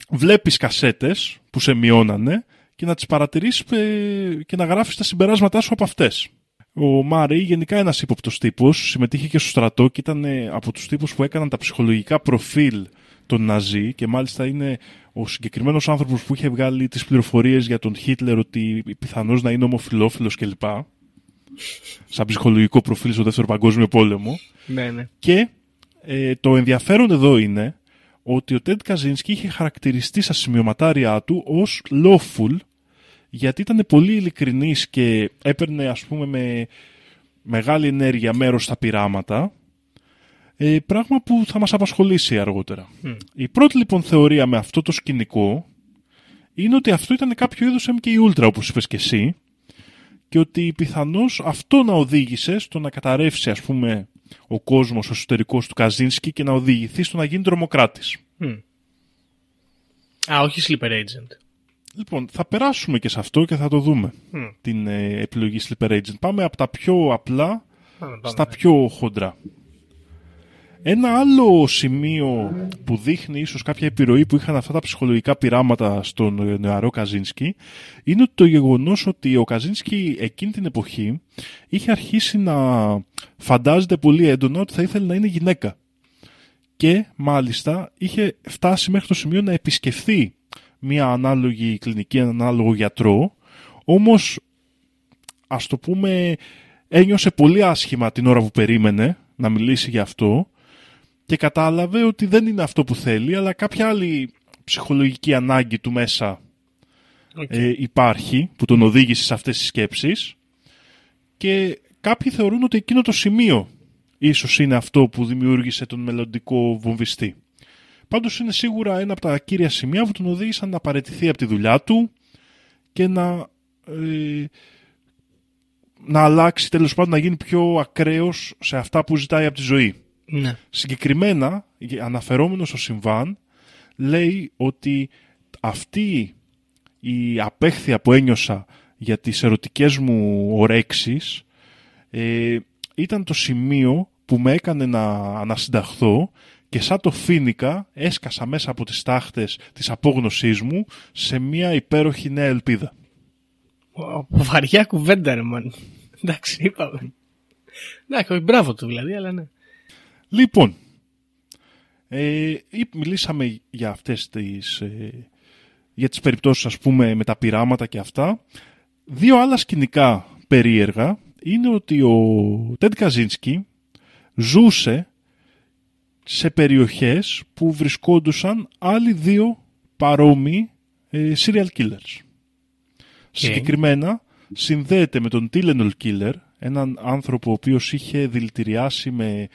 βλέπεις κασέτες που σε μειώνανε και να τις παρατηρήσεις ε, και να γράφεις τα συμπεράσματά σου από αυτές. Ο Μάρεϊ, γενικά ένας ύποπτος τύπος, συμμετείχε και στο στρατό και ήταν ε, από τους τύπους που έκαναν τα ψυχολογικά προφίλ τον Ναζί και μάλιστα είναι ο συγκεκριμένος άνθρωπος που είχε βγάλει τις πληροφορίες για τον Χίτλερ ότι πιθανώς να είναι ομοφιλόφιλος κλπ. Σαν ψυχολογικό προφίλ στο δεύτερο παγκόσμιο πόλεμο. Ναι, ναι. Και ε, το ενδιαφέρον εδώ είναι ότι ο Τέντ Καζίνσκι είχε χαρακτηριστεί στα σημειωματάρια του ως lawful γιατί ήταν πολύ ειλικρινής και έπαιρνε ας πούμε με μεγάλη ενέργεια μέρος στα πειράματα ε, πράγμα που θα μας απασχολήσει αργότερα. Η πρώτη λοιπόν θεωρία με αυτό το σκηνικό είναι ότι αυτό ήταν κάποιο είδος MK Ultra όπως είπες και εσύ και ότι πιθανώς αυτό να οδήγησε στο να καταρρεύσει ας πούμε ο κόσμος ο εσωτερικός του Καζίνσκι και να οδηγηθεί στο να γίνει τρομοκράτης. Α, όχι sleeper agent. Λοιπόν, θα περάσουμε και σε αυτό και θα το δούμε. Μμ. Την ε, επιλογή Sleeper Agent. Πάμε από τα πιο απλά Πάμε, πάμε. στα πιο χοντρά. Ένα άλλο σημείο που δείχνει ίσως κάποια επιρροή που είχαν αυτά τα ψυχολογικά πειράματα στον ε, νεαρό Καζίνσκι είναι το γεγονός ότι ο Καζίνσκι εκείνη την εποχή είχε αρχίσει να φαντάζεται πολύ έντονα ότι θα ήθελε να είναι γυναίκα. Και μάλιστα είχε φτάσει μέχρι το σημείο να επισκεφθεί μια ανάλογη κλινική, έναν ανάλογο γιατρό, όμως ας το πούμε ένιωσε πολύ άσχημα την ώρα που περίμενε να μιλήσει για αυτό και κατάλαβε ότι δεν είναι αυτό που θέλει, αλλά κάποια άλλη ψυχολογική ανάγκη του μέσα Οκ. ε, υπάρχει που τον οδήγησε σε αυτές τις σκέψεις και κάποιοι θεωρούν ότι εκείνο το σημείο ίσως είναι αυτό που δημιούργησε τον μελλοντικό βομβιστή. Πάντως είναι σίγουρα ένα από τα κύρια σημεία που τον οδήγησαν να παραιτηθεί από τη δουλειά του και να, ε, να αλλάξει τέλος πάντων να γίνει πιο ακραίος σε αυτά που ζητάει από τη ζωή. Ναι. Συγκεκριμένα, αναφερόμενος στο συμβάν, λέει ότι αυτή η απέχθεια που ένιωσα για τις ερωτικές μου ορέξεις ε, ήταν το σημείο που με έκανε να ανασυνταχθώ και σαν το φίνικα έσκασα μέσα από τις τάχτες της απόγνωσής μου σε μια υπέροχη νέα ελπίδα. Ω, Βαριά κουβέντα, ρε μαν. Εντάξει, είπαμε. Εντάξει, όχι, μπράβο του δηλαδή, αλλά ναι. Λοιπόν, ε, ή- μιλήσαμε για αυτές τις, ε, για τις περιπτώσεις ας πούμε με τα πειράματα και αυτά. Δύο άλλα σκηνικά περίεργα είναι ότι ο Τέντ Καζίνσκι ζούσε σε περιοχές που βρισκόντουσαν άλλοι δύο παρόμοιοι ε, serial killers. Συγκεκριμένα συνδέεται με τον Tylenol Killer, έναν άνθρωπο ο οποίος είχε δηλητηριάσει με,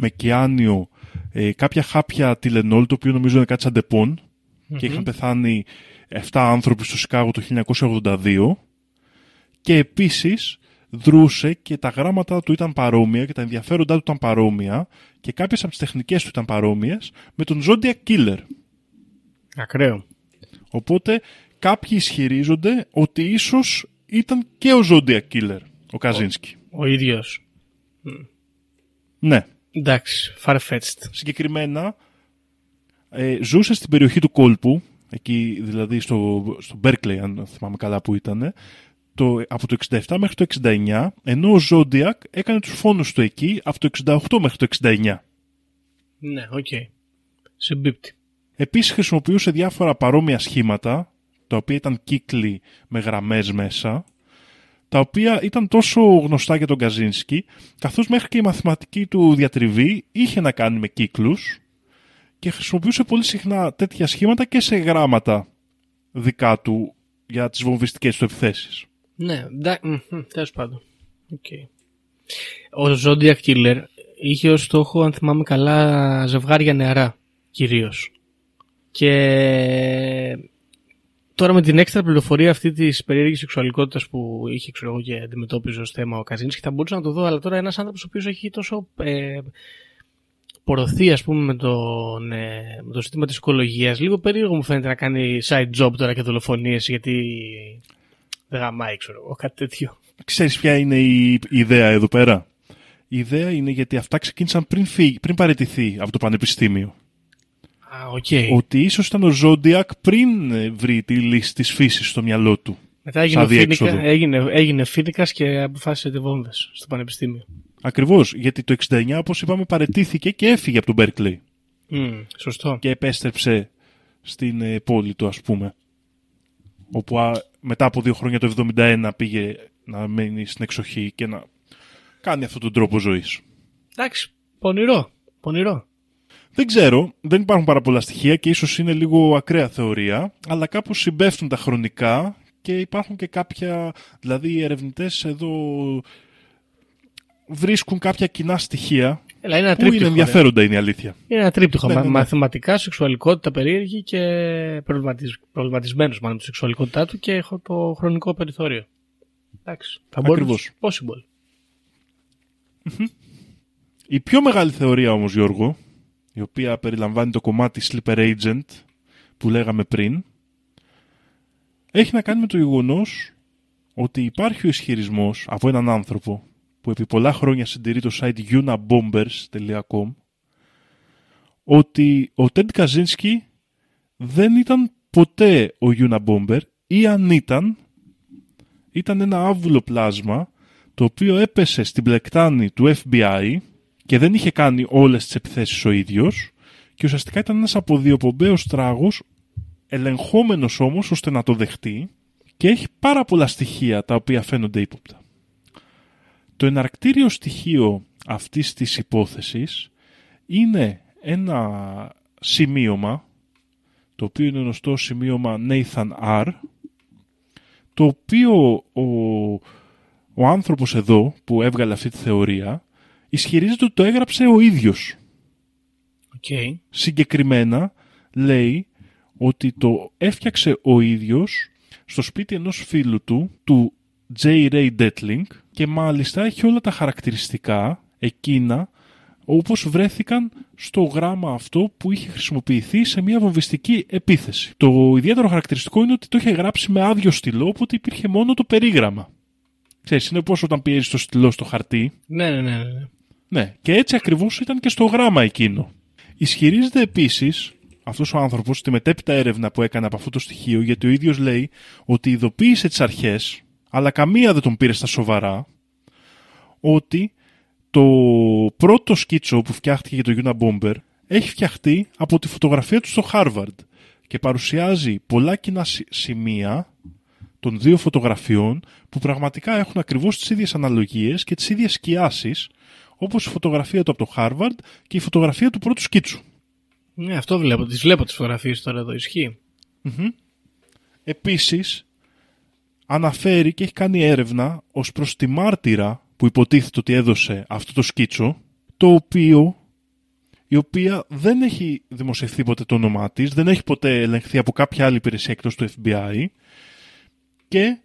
με κυάνιο ε, κάποια χάπια Tylenol, το οποίο νομίζω είναι κάτι σαν Depon, και είχαν πεθάνει 7 άνθρωποι στο Σικάγο το 1982 και επίσης δρούσε και τα γράμματα του ήταν παρόμοια και τα ενδιαφέροντά του ήταν παρόμοια και κάποιες από τις τεχνικές του ήταν παρόμοιες με τον Zodiac Killer. Ακραίο. Οπότε κάποιοι ισχυρίζονται ότι ίσως ήταν και ο Zodiac Killer, ο Καζίνσκι. Ο ίδιος. Ναι. Εντάξει, far-fetched. Συγκεκριμένα ε, ζούσε στην περιοχή του κόλπου, εκεί δηλαδή στο, στο Berkeley, αν θυμάμαι καλά που ήταν, το, από το 67 μέχρι το 69, ενώ ο Zodiac έκανε τους φόνους του εκεί από το 68 μέχρι το 69. Ναι, οκ. Συμπίπτει. Επίσης χρησιμοποιούσε διάφορα παρόμοια σχήματα, τα οποία ήταν κύκλοι με γραμμές μέσα, τα οποία ήταν τόσο γνωστά για τον Καζίνσκι, καθώς μέχρι και η μαθηματική του διατριβή είχε να κάνει με κύκλους και χρησιμοποιούσε πολύ συχνά τέτοια σχήματα και σε γράμματα δικά του για τις βομβιστικές του επιθέσεις. Ναι, τέλος πάντων. Οκ. Ο Zodiac Killer είχε ως στόχο, αν θυμάμαι καλά, ζευγάρια νεαρά, κυρίως. Και τώρα με την έξτρα πληροφορία αυτή της περίεργης σεξουαλικότητας που είχε, ξέρω εγώ, και αντιμετώπιζε ως θέμα ο Καζίνσκι, θα μπορούσα να το δω, αλλά τώρα ένας άνθρωπος ο οποίος έχει τόσο ε, πορωθεί, ας πούμε, με, τον, ε, με το ζήτημα της οικολογίας, λίγο περίεργο μου φαίνεται να κάνει side job τώρα και δολοφονίες, γιατί δεν γαμάει, ξέρω εγώ, κάτι τέτοιο. Ξέρεις ποια είναι η η ιδέα εδώ πέρα; Η ιδέα είναι γιατί αυτά ξεκίνησαν πριν, φύγει, πριν παραιτηθεί από το πανεπιστήμιο. Α, οκ. Ότι ίσως ήταν ο Zodiac πριν ε, βρει τη λύση της φύσης στο μυαλό του. Μετά έγινε, σαν φοίνικα, διέξοδο. έγινε, έγινε φοίνικας και αποφάσισε τις βόμβες στο πανεπιστήμιο. Ακριβώς, γιατί το 69 όπως είπαμε παραιτήθηκε και έφυγε από τον Berkeley. Μμ, σωστό. και επέστρεψε στην ε, πόλη του ας πούμε. Όπου α, μετά από δύο χρόνια το 71 πήγε να μένει στην εξοχή και να κάνει αυτόν τον τρόπο ζωής. Εντάξει, πονηρό. Πονηρό. Δεν ξέρω, δεν υπάρχουν πάρα πολλά στοιχεία και ίσως είναι λίγο ακραία θεωρία, αλλά κάπως συμπέφτουν τα χρονικά και υπάρχουν και κάποια, δηλαδή οι ερευνητές εδώ βρίσκουν κάποια κοινά στοιχεία Έλα, είναι ένα που είναι τρίπτυχο. ρε. ενδιαφέροντα είναι η αλήθεια. Είναι ένα τρίπτυχο. Ναι, Μα- ναι, ναι. Μαθηματικά, σεξουαλικότητα περίεργη και προβληματισ... προβληματισμένος μάλλον με τη σεξουαλικότητά του και έχω το χρονικό περιθώριο. Εντάξει. Θα Ακριβώς. μπορούσε. Possible. Η πιο μεγάλη θεωρία όμως Γιώργο, η οποία περιλαμβάνει το κομμάτι Sleeper Agent που λέγαμε πριν, έχει να κάνει με το γεγονός ότι υπάρχει ο ισχυρισμός από έναν άνθρωπο που επί πολλά χρόνια συντηρεί το site unabombers.com ότι ο Ted Kaczynski δεν ήταν ποτέ ο Unabomber ή αν ήταν, ήταν ένα άβουλο πλάσμα το οποίο έπεσε στην πλεκτάνη του FBI και δεν είχε κάνει όλες τις επιθέσεις ο ίδιος και ουσιαστικά ήταν ένας αποδιοπομπαίος τράγος ελεγχόμενος όμως ώστε να το δεχτεί και έχει πάρα πολλά στοιχεία τα οποία φαίνονται ύποπτα. Το εναρκτήριο στοιχείο αυτής της υπόθεσης είναι ένα σημείωμα το οποίο είναι γνωστό σημείωμα Nathan R το οποίο ο, ο άνθρωπος εδώ που έβγαλε αυτή τη θεωρία ισχυρίζεται ότι το έγραψε ο ίδιος. Οκ. Συγκεκριμένα λέει ότι το έφτιαξε ο ίδιος στο σπίτι ενός φίλου του, του J. Ray Detling και μάλιστα έχει όλα τα χαρακτηριστικά εκείνα όπως βρέθηκαν στο γράμμα αυτό που είχε χρησιμοποιηθεί σε μια βομβιστική επίθεση. Το ιδιαίτερο χαρακτηριστικό είναι ότι το είχε γράψει με άδειο στυλό, οπότε υπήρχε μόνο το περίγραμμα. Ξέρεις, είναι πως όταν πιέζεις το στυλό στο χαρτί, Ναι, ναι, ναι. ναι, ναι. ναι, και έτσι ακριβώς ήταν και στο γράμμα εκείνο. Ισχυρίζεται επίσης αυτός ο άνθρωπος στη μετέπειτα έρευνα που έκανε από αυτό το στοιχείο, γιατί ο ίδιος λέει ότι ειδοποίησε τις αρχές, αλλά καμία δεν τον πήρε στα σοβαρά, ότι το πρώτο σκίτσο που φτιάχτηκε για το Unabomber έχει φτιαχτεί από τη φωτογραφία του στο Harvard και παρουσιάζει πολλά κοινά σι- σημεία των δύο φωτογραφιών που πραγματικά έχουν ακριβώς τις ίδιες αναλογίες και τις ίδιες σκιάσεις όπως η φωτογραφία του από το Harvard και η φωτογραφία του πρώτου σκίτσου. Ναι, αυτό βλέπω. Τις βλέπω τις φωτογραφίες τώρα εδώ. Ισχύει. Επίσης, αναφέρει και έχει κάνει έρευνα ως προς τη μάρτυρα που υποτίθεται ότι έδωσε αυτό το σκίτσο, το οποίο, η οποία δεν έχει δημοσιευθεί ποτέ το όνομά της, δεν έχει ποτέ ελεγχθεί από κάποια άλλη υπηρεσία εκτός του FBI και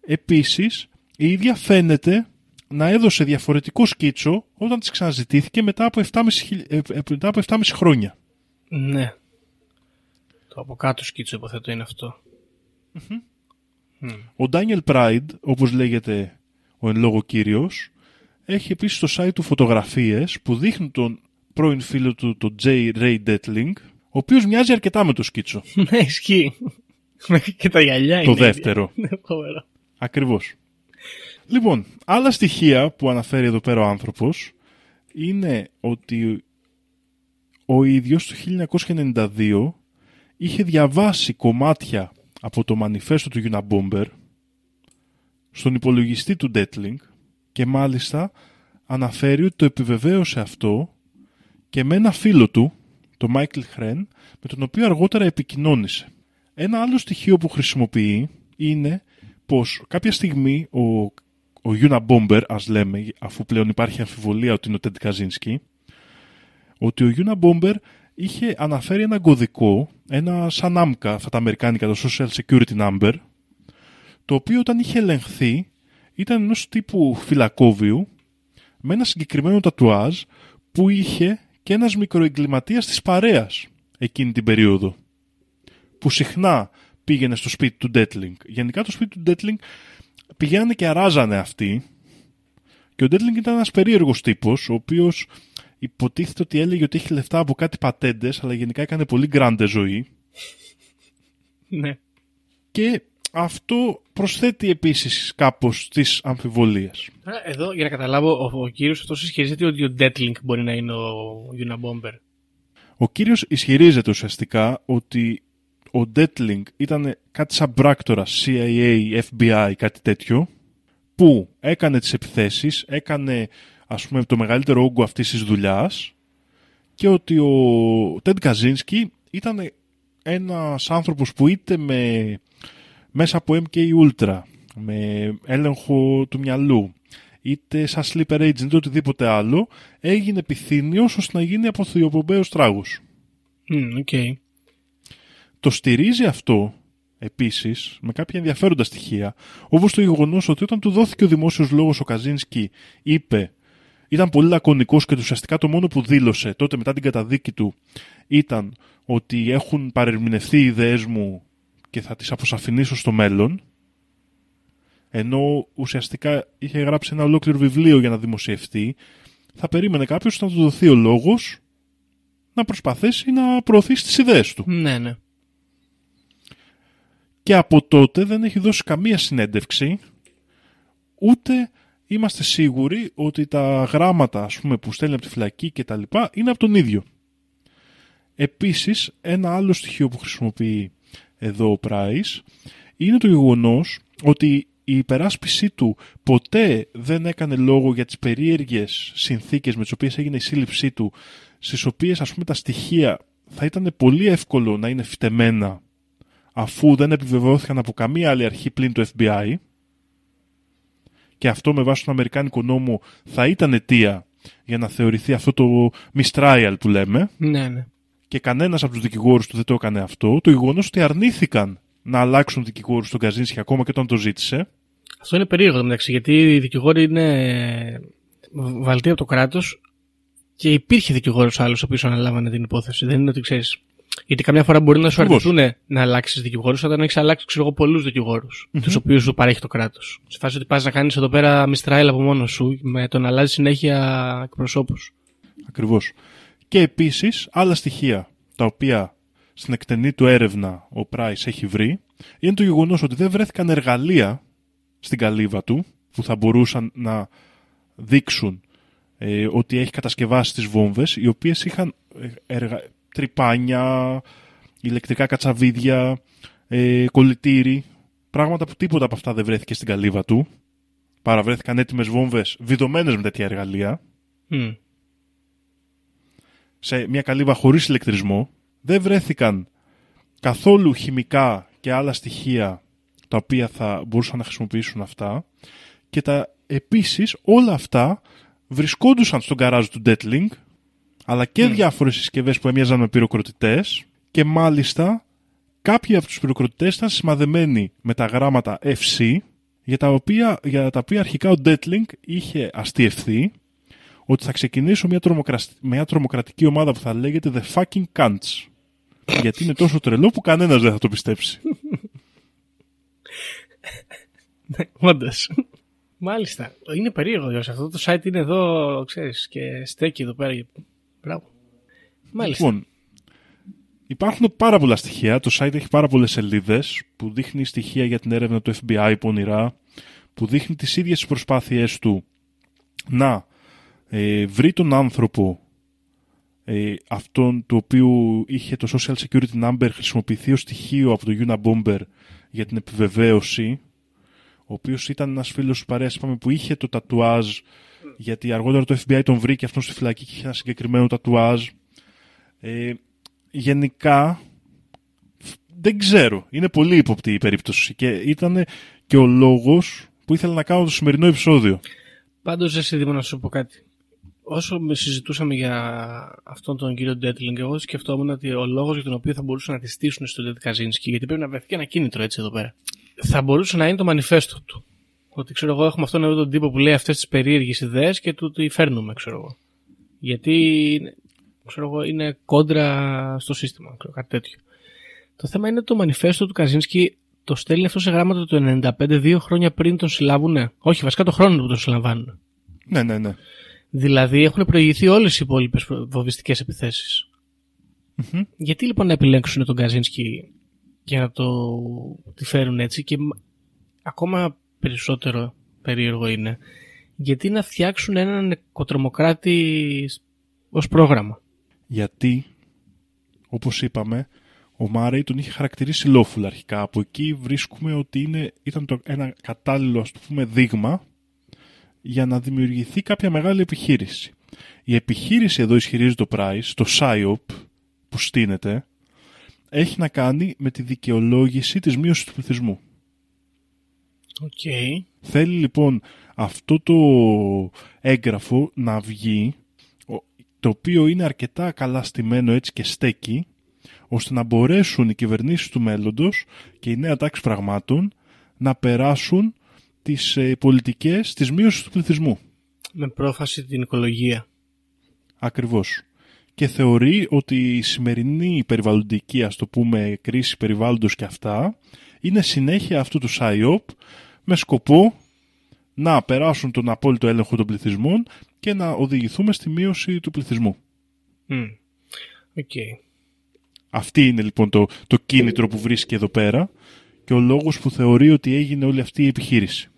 επίσης η ίδια φαίνεται να έδωσε διαφορετικό σκίτσο όταν της ξαναζητήθηκε μετά από 7,5, χιλ- ε, ε, μετά από 7,5 χρόνια. Ναι. Το από κάτω σκίτσο υποθέτω είναι αυτό. Ο Daniel Pride, όπως λέγεται ο εν λόγω κύριος, έχει επίσης στο site του φωτογραφίες που δείχνουν τον πρώην φίλο του, τον J. Ray Detling, ο οποίος μοιάζει αρκετά με το σκίτσο. ναι, ισχύει. Μέχρι και τα γυαλιά το είναι. δεύτερο. Ναι, φοβερό. Ακριβώς. Λοιπόν, άλλα στοιχεία που αναφέρει εδώ πέρα ο άνθρωπος είναι ότι ο ίδιος το 1992 είχε διαβάσει κομμάτια από το μανιφέστο του Unabomber στον υπολογιστή του Detling και μάλιστα αναφέρει ότι το επιβεβαίωσε αυτό και με ένα φίλο του, το Michael Hren, με τον οποίο αργότερα επικοινώνησε. Ένα άλλο στοιχείο που χρησιμοποιεί είναι πως κάποια στιγμή ο, ο Unabomber, ας λέμε, αφού πλέον υπάρχει αμφιβολία ότι είναι ο Ted Kaczynski, ότι ο Unabomber είχε αναφέρει ένα κωδικό, ένα σαν άμκα, αυτά τα αμερικάνικα, το Social Security Number, το οποίο όταν είχε ελεγχθεί ήταν ενός τύπου φυλακόβιου με ένα συγκεκριμένο τατουάζ που είχε και ένας μικροεγκληματίας της παρέας εκείνη την περίοδο που συχνά πήγαινε στο σπίτι του Ντέτλινγκ. Γενικά το σπίτι του Ντέτλινγκ πηγαίνανε και αράζανε αυτοί και ο Ντέτλινγκ ήταν ένας περίεργος τύπος ο οποίος υποτίθεται ότι έλεγε ότι έχει λεφτά από κάτι πατέντες αλλά γενικά έκανε πολύ γκράντε ζωή Ναι. και αυτό προσθέτει επίσης κάπως τις αμφιβολίες. Άρα, Εδώ, για να καταλάβω, ο, ο κύριος αυτός ισχυρίζεται ότι ο Detling μπορεί να είναι ο Unabomber. Ο κύριος ισχυρίζεται ουσιαστικά ότι ο Ντέτλινγκ ήταν κάτι σαν πράκτορα CIA, FBI, κάτι τέτοιο, που έκανε τις επιθέσεις, έκανε ας πούμε το μεγαλύτερο όγκο αυτής της δουλειάς και ότι ο Τέντ Καζίνσκι ήταν ένας άνθρωπος που είτε με, μέσα από MK Ultra, με έλεγχο του μυαλού, είτε σαν sleeper agent είτε οτιδήποτε άλλο, έγινε επιθύμιος ώστε να γίνει αποδιοπομπαίος τράγος. Μμ, οκ. Το στηρίζει αυτό επίσης με κάποια ενδιαφέροντα στοιχεία, όπως το γεγονός ότι όταν του δόθηκε ο δημόσιος λόγος ο Καζίνσκι είπε ήταν πολύ λακωνικός και ουσιαστικά το μόνο που δήλωσε τότε μετά την καταδίκη του ήταν ότι έχουν παρερμηνευτεί οι ιδέες μου και θα τις αποσαφηνίσω στο μέλλον ενώ ουσιαστικά είχε γράψει ένα ολόκληρο βιβλίο για να δημοσιευτεί θα περίμενε κάποιος να του δοθεί ο λόγος να προσπαθήσει να προωθήσει τις ιδέες του. Ναι, ναι. Και από τότε δεν έχει δώσει καμία συνέντευξη, ούτε είμαστε σίγουροι ότι τα γράμματα ας πούμε, που στέλνει από τη φυλακή και τα λοιπά είναι από τον ίδιο. Επίσης, ένα άλλο στοιχείο που χρησιμοποιεί εδώ ο Πράις είναι το γεγονός ότι η υπεράσπιση του ποτέ δεν έκανε λόγο για τις περίεργες συνθήκες με τις οποίες έγινε η σύλληψή του, στις οποίες ας πούμε τα στοιχεία θα ήταν πολύ εύκολο να είναι φτεμένα αφού δεν επιβεβαιώθηκαν από καμία άλλη αρχή πλην του FBI και αυτό με βάση τον Αμερικάνικο νόμο θα ήταν αιτία για να θεωρηθεί αυτό το mistrial που λέμε Ναι, ναι. και κανένας από τους δικηγόρους του δεν το έκανε αυτό, το γεγονό ότι αρνήθηκαν να αλλάξουν δικηγόρους στον Καζίνσκι ακόμα και όταν το ζήτησε. Αυτό είναι περίεργο μεταξύ, γιατί οι δικηγόροι είναι βαλτοί από το κράτο και υπήρχε δικηγόρο άλλο ο οποίο αναλάμβανε την υπόθεση. Δεν είναι ότι ξέρει. Γιατί καμιά φορά μπορεί να σου Ακριβώς. αρνηθούν να αλλάξεις δικηγόρους όταν έχεις αλλάξει, ξέρω εγώ, πολλούς δικηγόρους, τους οποίους σου παρέχει το κράτος. Σε φάση ότι πας να κάνεις εδώ πέρα μιστράιλ από μόνος σου με το να αλλάζεις συνέχεια εκπροσώπους. Ακριβώς. Και επίσης άλλα στοιχεία τα οποία στην εκτενή του έρευνα ο Πράις έχει βρει είναι το γεγονός ότι δεν βρέθηκαν εργαλεία στην καλύβα του που θα μπορούσαν να δείξουν ε, ότι έχει κατασκευάσει τις βόμβες οι οποίες είχαν ε, εργα... τρυπάνια, ηλεκτρικά κατσαβίδια, ε, κολλητήρι πράγματα που τίποτα από αυτά δεν βρέθηκε στην καλύβα του παραβρέθηκαν έτοιμες βόμβες βιδωμένες με τέτοια εργαλεία Μμ. σε μια καλύβα χωρίς ηλεκτρισμό. Δεν βρέθηκαν καθόλου χημικά και άλλα στοιχεία τα οποία θα μπορούσαν να χρησιμοποιήσουν αυτά. Και τα επίσης όλα αυτά βρισκόντουσαν στον καράζ του Detling αλλά και διάφορες συσκευές που έμοιαζαν με πυροκροτητές και μάλιστα κάποιοι από τους πυροκροτητές ήταν σημαδεμένοι με τα γράμματα FC για τα οποία, για τα οποία αρχικά ο Detling είχε αστιευθεί ότι θα ξεκινήσω μια, τρομοκρασ- μια τρομοκρατική ομάδα που θα λέγεται The Fucking Cunts. Γιατί είναι τόσο τρελό που κανένας δεν θα το πιστέψει. Όντω. Μάλιστα. Είναι περίεργο Γιώργο. Αυτό το site είναι εδώ, ξέρεις, και στέκει εδώ πέρα. Μπράβο. Μάλιστα. Λοιπόν, υπάρχουν πάρα πολλά στοιχεία. Το site έχει πάρα πολλές σελίδες που δείχνει στοιχεία για την έρευνα του FBI πονηρά, που δείχνει τις ίδιες τις προσπάθειές του να ε, βρει τον άνθρωπο ε, αυτόν του οποίου είχε το Social Security Number χρησιμοποιηθεί ως στοιχείο από το Unabomber για την επιβεβαίωση ο οποίος ήταν ένας φίλος της παρέας είπαμε, που είχε το τατουάζ γιατί αργότερα το FBI τον βρήκε αυτόν στη φυλακή και είχε ένα συγκεκριμένο τατουάζ ε, γενικά δεν ξέρω. Είναι πολύ ύποπτη η περίπτωση και ήταν και ο λόγος που ήθελα να κάνω το σημερινό επεισόδιο. Πάντως, εσύ Δήμο, να σου πω κάτι. Όσο με συζητούσαμε για αυτόν τον κύριο Ντέτλινγκ, εγώ σκεφτόμουν ότι ο λόγος για τον οποίο θα μπορούσαν να τη στήσουν στον Ντέτ Καζίνσκι, γιατί πρέπει να βρεθεί και ένα κίνητρο έτσι εδώ πέρα, θα μπορούσε να είναι το μανιφέστο του. Ότι ξέρω εγώ, έχουμε αυτόν εδώ τον τύπο που λέει αυτές τις περίεργες ιδέες και του τι φέρνουμε, ξέρω εγώ. Γιατί ξέρω εγώ, είναι κόντρα στο σύστημα, ξέρω, κάτι τέτοιο. Το θέμα είναι το μανιφέστο του Καζίνσκι το στέλνει αυτό σε γράμματα του 95, δύο χρόνια πριν τον συλλάβουνε. Όχι, βασικά το χρόνο που τον συλλαμβάνουν. Ναι, ναι, ναι. Δηλαδή έχουν προηγηθεί όλες οι υπόλοιπες βομβιστικέ επιθέσεις. Γιατί λοιπόν να επιλέξουν τον Καζίνσκι για να το τη φέρουν έτσι και μ- ακόμα περισσότερο περίεργο είναι γιατί να φτιάξουν έναν οικοτρομοκράτη ως πρόγραμμα; Γιατί όπως είπαμε, ο Μάρεϊ τον είχε χαρακτηρίσει lawful αρχικά. Από εκεί βρίσκουμε ότι είναι, ήταν το, ένα κατάλληλο ας το πούμε δείγμα για να δημιουργηθεί κάποια μεγάλη επιχείρηση. Η επιχείρηση εδώ ισχυρίζεται ο Price, το PSYOP που στήνεται, έχει να κάνει με τη δικαιολόγηση της μείωσης του πληθυσμού. Οκ. Θέλει λοιπόν αυτό το έγγραφο να βγει, ο- το οποίο είναι αρκετά καλά στημένο έτσι και στέκει, ώστε να μπορέσουν οι κυβερνήσεις του μέλλοντος και η νέα τάξη πραγμάτων να περάσουν τις ε, πολιτικές της μείωσης του πληθυσμού. Με πρόφαση την οικολογία. Ακριβώς. Και θεωρεί ότι η σημερινή περιβαλλοντική, ας το πούμε, κρίση περιβάλλοντος και αυτά, είναι συνέχεια αυτού του ΣΑΙΟΠ με σκοπό να περάσουν τον απόλυτο έλεγχο των πληθυσμών και να οδηγηθούμε στη μείωση του πληθυσμού. Μμ. Οκ. Αυτή είναι λοιπόν το, το κίνητρο που βρίσκει εδώ πέρα και ο λόγος που θεωρεί ότι έγινε όλη αυτή η επιχείρηση.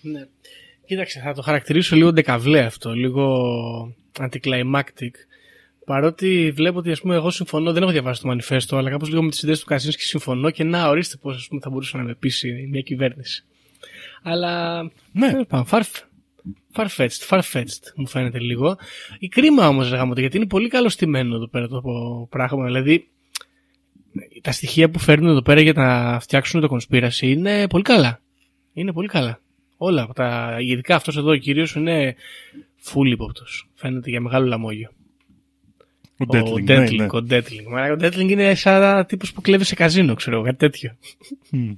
Ναι. Κοίταξε, θα το χαρακτηρίσω λίγο ντεκαβλέ αυτό, λίγο anticlimactic. Παρότι βλέπω ότι ας πούμε, εγώ συμφωνώ, δεν έχω διαβάσει το μανιφέστο, αλλά κάπως λίγο με τις ιδέες του Καζίνσκι συμφωνώ και να ορίστε πώς ας πούμε, θα μπορούσε να με πείσει μια κυβέρνηση. Αλλά. Ναι. τέλος πάντων, far, far-fetched, far-fetched μου φαίνεται λίγο. Η κρίμα όμως, λέγαμε γιατί είναι πολύ καλό στημένο εδώ πέρα το πράγμα. Δηλαδή, τα στοιχεία που φέρνουν εδώ πέρα για να φτιάξουν το conspiracy είναι πολύ καλά. Είναι πολύ καλά. Όλα από τα. Ειδικά αυτός εδώ κυρίω είναι full ύποπτος. Φαίνεται για μεγάλο λαμόγιο. Ο Ο Ντέτλινγκ. ναι, Ντέτλινγκ. ναι. Ο Ντέτλινγκ. Μα, Ο Ντέτλινγκ είναι σαν τύπος που κλέβει σε καζίνο, ξέρω εγώ, κάτι τέτοιο. Μμ.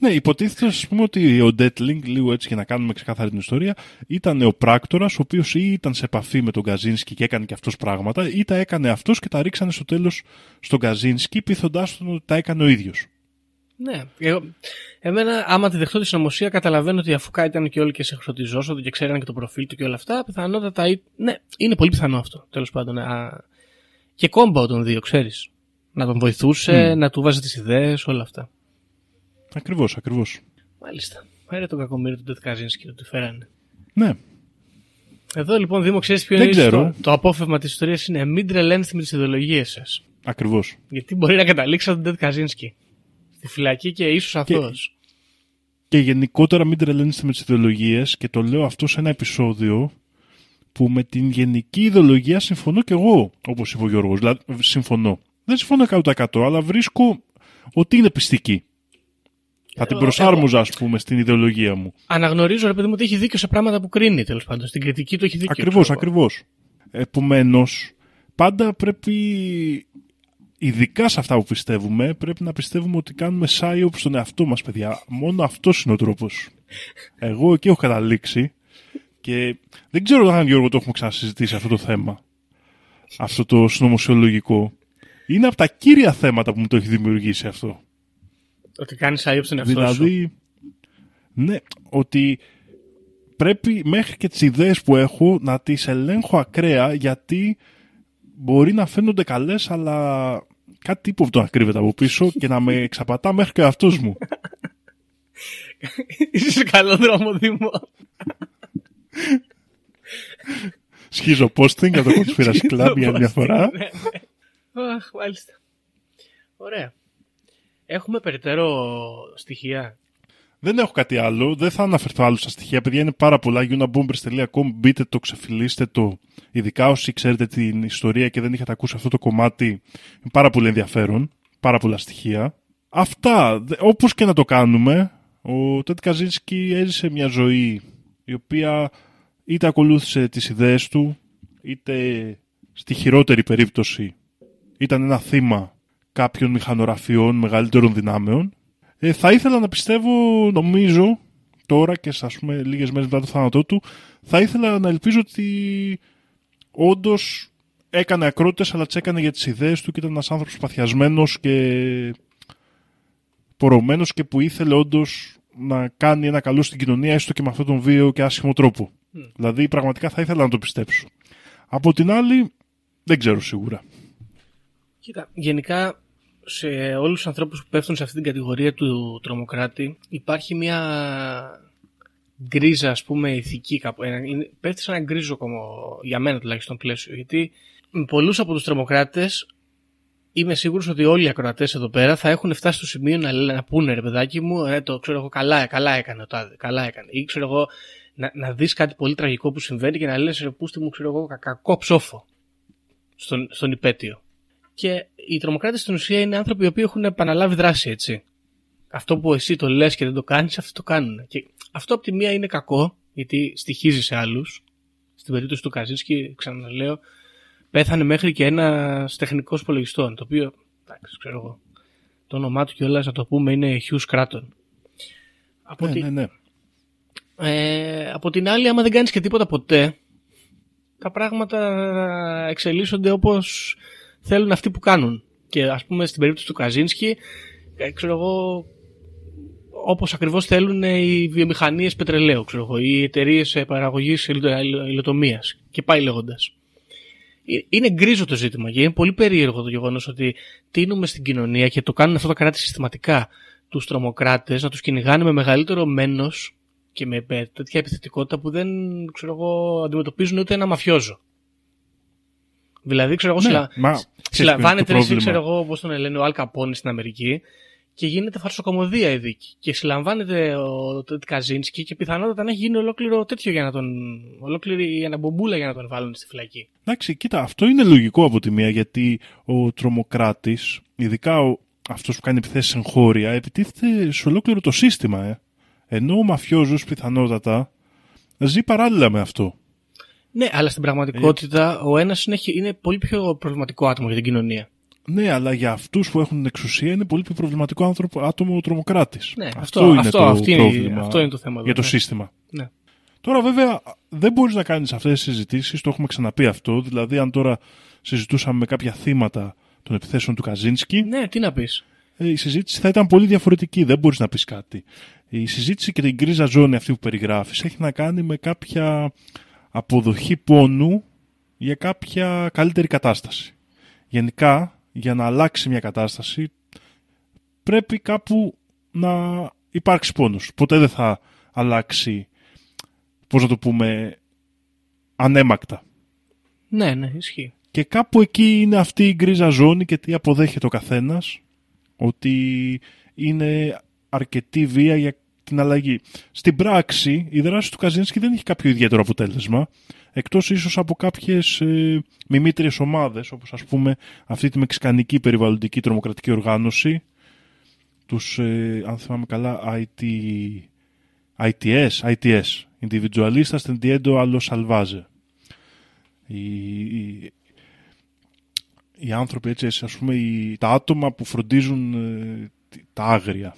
Ναι, υποτίθεται ας πούμε ότι ο Ντέτλινγκ, λίγο έτσι για να κάνουμε ξεκάθαρη την ιστορία, ήταν ο πράκτορας ο οποίος ή ήταν σε επαφή με τον Καζίνσκι και έκανε και αυτός πράγματα, ή τα έκανε αυτός και τα ρίξανε στο τέλος στον Καζίνσκι, πείθοντάς τον ότι τα έκανε ο ίδιος. Ναι. Εγώ, εμένα, άμα τη δεχτώ τη συνωμοσία, καταλαβαίνω ότι αφού κάτι ήταν και όλοι και σε χρησιμοποιζόσοδο και ξέρανε και το προφίλ του και όλα αυτά, πιθανότατα. ή- Ναι, είναι πολύ πιθανό αυτό. Τέλος πάντων. Α, και κόμπα των δύο, ξέρεις. Να τον βοηθούσε, Μμ. να του βάζει τις ιδέες, όλα αυτά. Ακριβώς, ακριβώς. Μάλιστα. Φέρε τον κακομίρι του Ντετ Καζίνσκι, το τι φέρανε. Ναι, Εδώ λοιπόν, Δήμο, ξέρεις ποιο Δεν είναι ξέρω. το, το απόφευμα της ιστορίας είναι μην τρελαίνεστε με τις ιδεολογίες σας. ακριβώς. Γιατί μπορεί να καταλήξετε τον Ντετ Καζίνσκι. Στη φυλακή και ίσως Και- αυτό. Και γενικότερα μην τρελαίνεστε με τις ιδεολογίες και το λέω αυτό σε ένα επεισόδιο που με την γενική ιδεολογία συμφωνώ και εγώ, όπως είπε ο Γιώργος. Δηλαδή, συμφωνώ. Δεν συμφωνώ 100% αλλά βρίσκω ότι είναι πιστική. Θα την Εγώ- προσάρμοζα, ας πούμε, στην ιδεολογία μου. Αναγνωρίζω, ρε παιδί μου, ότι έχει δίκιο σε πράγματα που κρίνει, τέλος πάντων. Στην κριτική του έχει δίκιο. Ακριβώς, ξέρω εγώ. ακριβώς. Επομένως, πάντα πρέπει, ειδικά σε αυτά που πιστεύουμε, πρέπει να πιστεύουμε ότι κάνουμε psyop στον εαυτό μας, παιδιά. Μόνο αυτός είναι ο τρόπος. Εγώ εκεί έχω καταλήξει και δεν ξέρω αν Γιώργο το έχουμε ξανασυζητήσει αυτό το θέμα. Αυτό το συνωμοσιολογικό. Είναι από τα κύρια θέματα που μου το έχει δημιουργήσει αυτό. Ότι κάνεις άγιο στον εαυτό σου. Δηλαδή, ναι, ότι πρέπει μέχρι και τις ιδέες που έχω να τις ελέγχω ακραία γιατί μπορεί να φαίνονται καλές αλλά κάτι ύποπτο να κρύβεται από πίσω και να με εξαπατά μέχρι και αυτός μου. Είσαι σε καλό δρόμο, Δήμο. Σχίζω posting για το Conspiracy Club για μια φορά. Ναι, ναι. Αχ, μάλιστα. Ωραία. Έχουμε περαιτέρω στοιχεία. Δεν έχω κάτι άλλο, δεν θα αναφερθώ άλλο στα στοιχεία. Παιδιά είναι πάρα πολλά. unabombers.com μπείτε το, ξεφυλίστε το. Ειδικά όσοι ξέρετε την ιστορία και δεν είχατε ακούσει αυτό το κομμάτι. Είναι πάρα πολύ ενδιαφέρον. Πάρα πολλά στοιχεία. Αυτά, δε- όπως και να το κάνουμε, ο Τέντ Καζίνσκι έζησε μια ζωή η οποία είτε ακολούθησε τις ιδέες του, είτε στη χειρότερη περίπτωση ήταν ένα θύμα κάποιων μηχανογραφιών μεγαλύτερων δυνάμεων ε, θα ήθελα να πιστεύω, νομίζω, τώρα και ας πούμε λίγες μέρες μετά το θάνατό του, θα ήθελα να ελπίζω ότι όντως έκανε ακρότητες, αλλά τις έκανε για τις ιδέες του και ήταν ένας άνθρωπος παθιασμένος και πορωμένος και που ήθελε όντως να κάνει ένα καλό στην κοινωνία, έστω και με αυτόν τον βίαιο και άσχημο τρόπο. Δηλαδή, πραγματικά θα ήθελα να το πιστέψω. Από την άλλη, δεν ξέρω σίγουρα. Κοίτα, γενικά σε όλους τους ανθρώπους που πέφτουν σε αυτή την κατηγορία του τρομοκράτη υπάρχει μια γκρίζα ας πούμε ηθική κάπου. Ένα, είναι, πέφτει σε ένα γκρίζο κομμο, για μένα τουλάχιστον πλαίσιο γιατί με πολλούς από τους τρομοκράτες είμαι σίγουρος ότι όλοι οι ακροατές εδώ πέρα θα έχουν φτάσει στο σημείο να, λένε- να πούνε ρε παιδάκι μου, ε, το ξέρω εγώ, καλά, καλά έκανε ο τάδε, καλά έκανε. Ή ξέρω εγώ, να, να δεις κάτι πολύ τραγικό που συμβαίνει και να λες ρε πούστη μου, ξέρω εγώ, κα- κακό ψόφο στον, στον υπέτειο. Και οι τρομοκράτες στην ουσία είναι άνθρωποι οι οποίοι έχουν επαναλάβει δράση, έτσι. Αυτό που εσύ το λες και δεν το κάνεις, αυτό το κάνουν. Και αυτό από τη μία είναι κακό, γιατί στοιχίζει σε άλλους. Στην περίπτωση του Καζίνσκι, ξαναλέω, πέθανε μέχρι και ένας τεχνικός υπολογιστών, το οποίο, εντάξει, ξέρω εγώ, το όνομά του κιόλας να το πούμε είναι Hughes Cratton. Από, Ναι, τη- ναι, ναι. ε, από την άλλη, άμα δεν κάνεις και τίποτα ποτέ, τα πράγματα εξελίσσονται όπως θέλουν αυτοί που κάνουν. Και ας πούμε στην περίπτωση του Καζίνσκι, ε, ξέρω εγώ, όπως ακριβώς θέλουν οι βιομηχανίες πετρελαίου, ξέρω εγώ, οι εταιρείες παραγωγής υλοτομίας και πάει λέγοντας. Ε, Είναι γκρίζο το ζήτημα και είναι πολύ περίεργο το γεγονός ότι τίνουμε στην κοινωνία και το κάνουν αυτό τα κράτη συστηματικά τους τρομοκράτες να τους κυνηγάνε με μεγαλύτερο μένος και με με τέτοια επιθετικότητα που δεν ξέρω εγώ, αντιμετωπίζουν ούτε ένα μαφιόζο. Δηλαδή, ξέρω εγώ, Ναι, συλλα... μα ξέρεις ποιο συλλαμβάνεται είναι το εσύ, ξέρω πρόβλημα. εγώ, όπως τον λένε, ο Αλ Καπόνι στην Αμερική και γίνεται φαρσοκομωδία η δίκη. Και συλλαμβάνεται ο Τετ Καζίνσκι και πιθανότατα να έχει γίνει ολόκληρο τέτοιο για να τον. ολόκληρη αναμπομπούλα για να τον βάλουν στη φυλακή. Εντάξει, κοίτα, αυτό είναι λογικό από τη μία, γιατί ο τρομοκράτης, ειδικά ο, αυτός που κάνει επιθέσεις εγχώρια, επιτίθεται σε ολόκληρο το σύστημα, ε. Ενώ ο μαφιόζος πιθανότατα ζει παράλληλα με αυτό. Ναι, αλλά στην πραγματικότητα ο ένας είναι, είναι πολύ πιο προβληματικό άτομο για την κοινωνία. Ναι, αλλά για αυτούς που έχουν την εξουσία είναι πολύ πιο προβληματικό άνθρωπο, άτομο ο τρομοκράτης. Ναι, αυτό, αυτό- είναι αυτό- το αυτή είναι η- πρόβλημα αυτό είναι το θέμα εδώ, για το ναι. σύστημα. Ναι. Τώρα βέβαια δεν μπορείς να κάνεις αυτές τις συζητήσεις, το έχουμε ξαναπεί αυτό, δηλαδή αν τώρα συζητούσαμε με κάποια θύματα των επιθέσεων του Καζίνσκι, Ναι, τι να πεις. ε, η συζήτηση θα ήταν πολύ διαφορετική. Δεν μπορείς να πεις κάτι. Η συζήτηση και την γκρίζα ζώνη αυτή που περιγράφεις έχει να κάνει με κάποια αποδοχή πόνου για κάποια καλύτερη κατάσταση. Γενικά, για να αλλάξει μια κατάσταση πρέπει κάπου να υπάρξει πόνος. Ποτέ δεν θα αλλάξει, πώς να το πούμε, ανέμακτα. Ναι, ναι, ισχύει. Και κάπου εκεί είναι αυτή η γκρίζα ζώνη και τι αποδέχεται ο καθένας ότι είναι αρκετή βία για την αλλαγή. Στην πράξη η δράση του Καζίνσκι δεν έχει κάποιο ιδιαίτερο αποτέλεσμα εκτός ίσως από κάποιες ε, μιμήτριες ομάδες όπως ας πούμε αυτή τη μεξικανική περιβαλλοντική τρομοκρατική οργάνωση τους, ε, αν θυμάμαι καλά, IT, ITS, ITS, Individualistas Tendiendo a los Salvaje. Οι, οι, οι άνθρωποι έτσι, ας πούμε, οι, τα άτομα που φροντίζουν ε, τι- τα άγρια.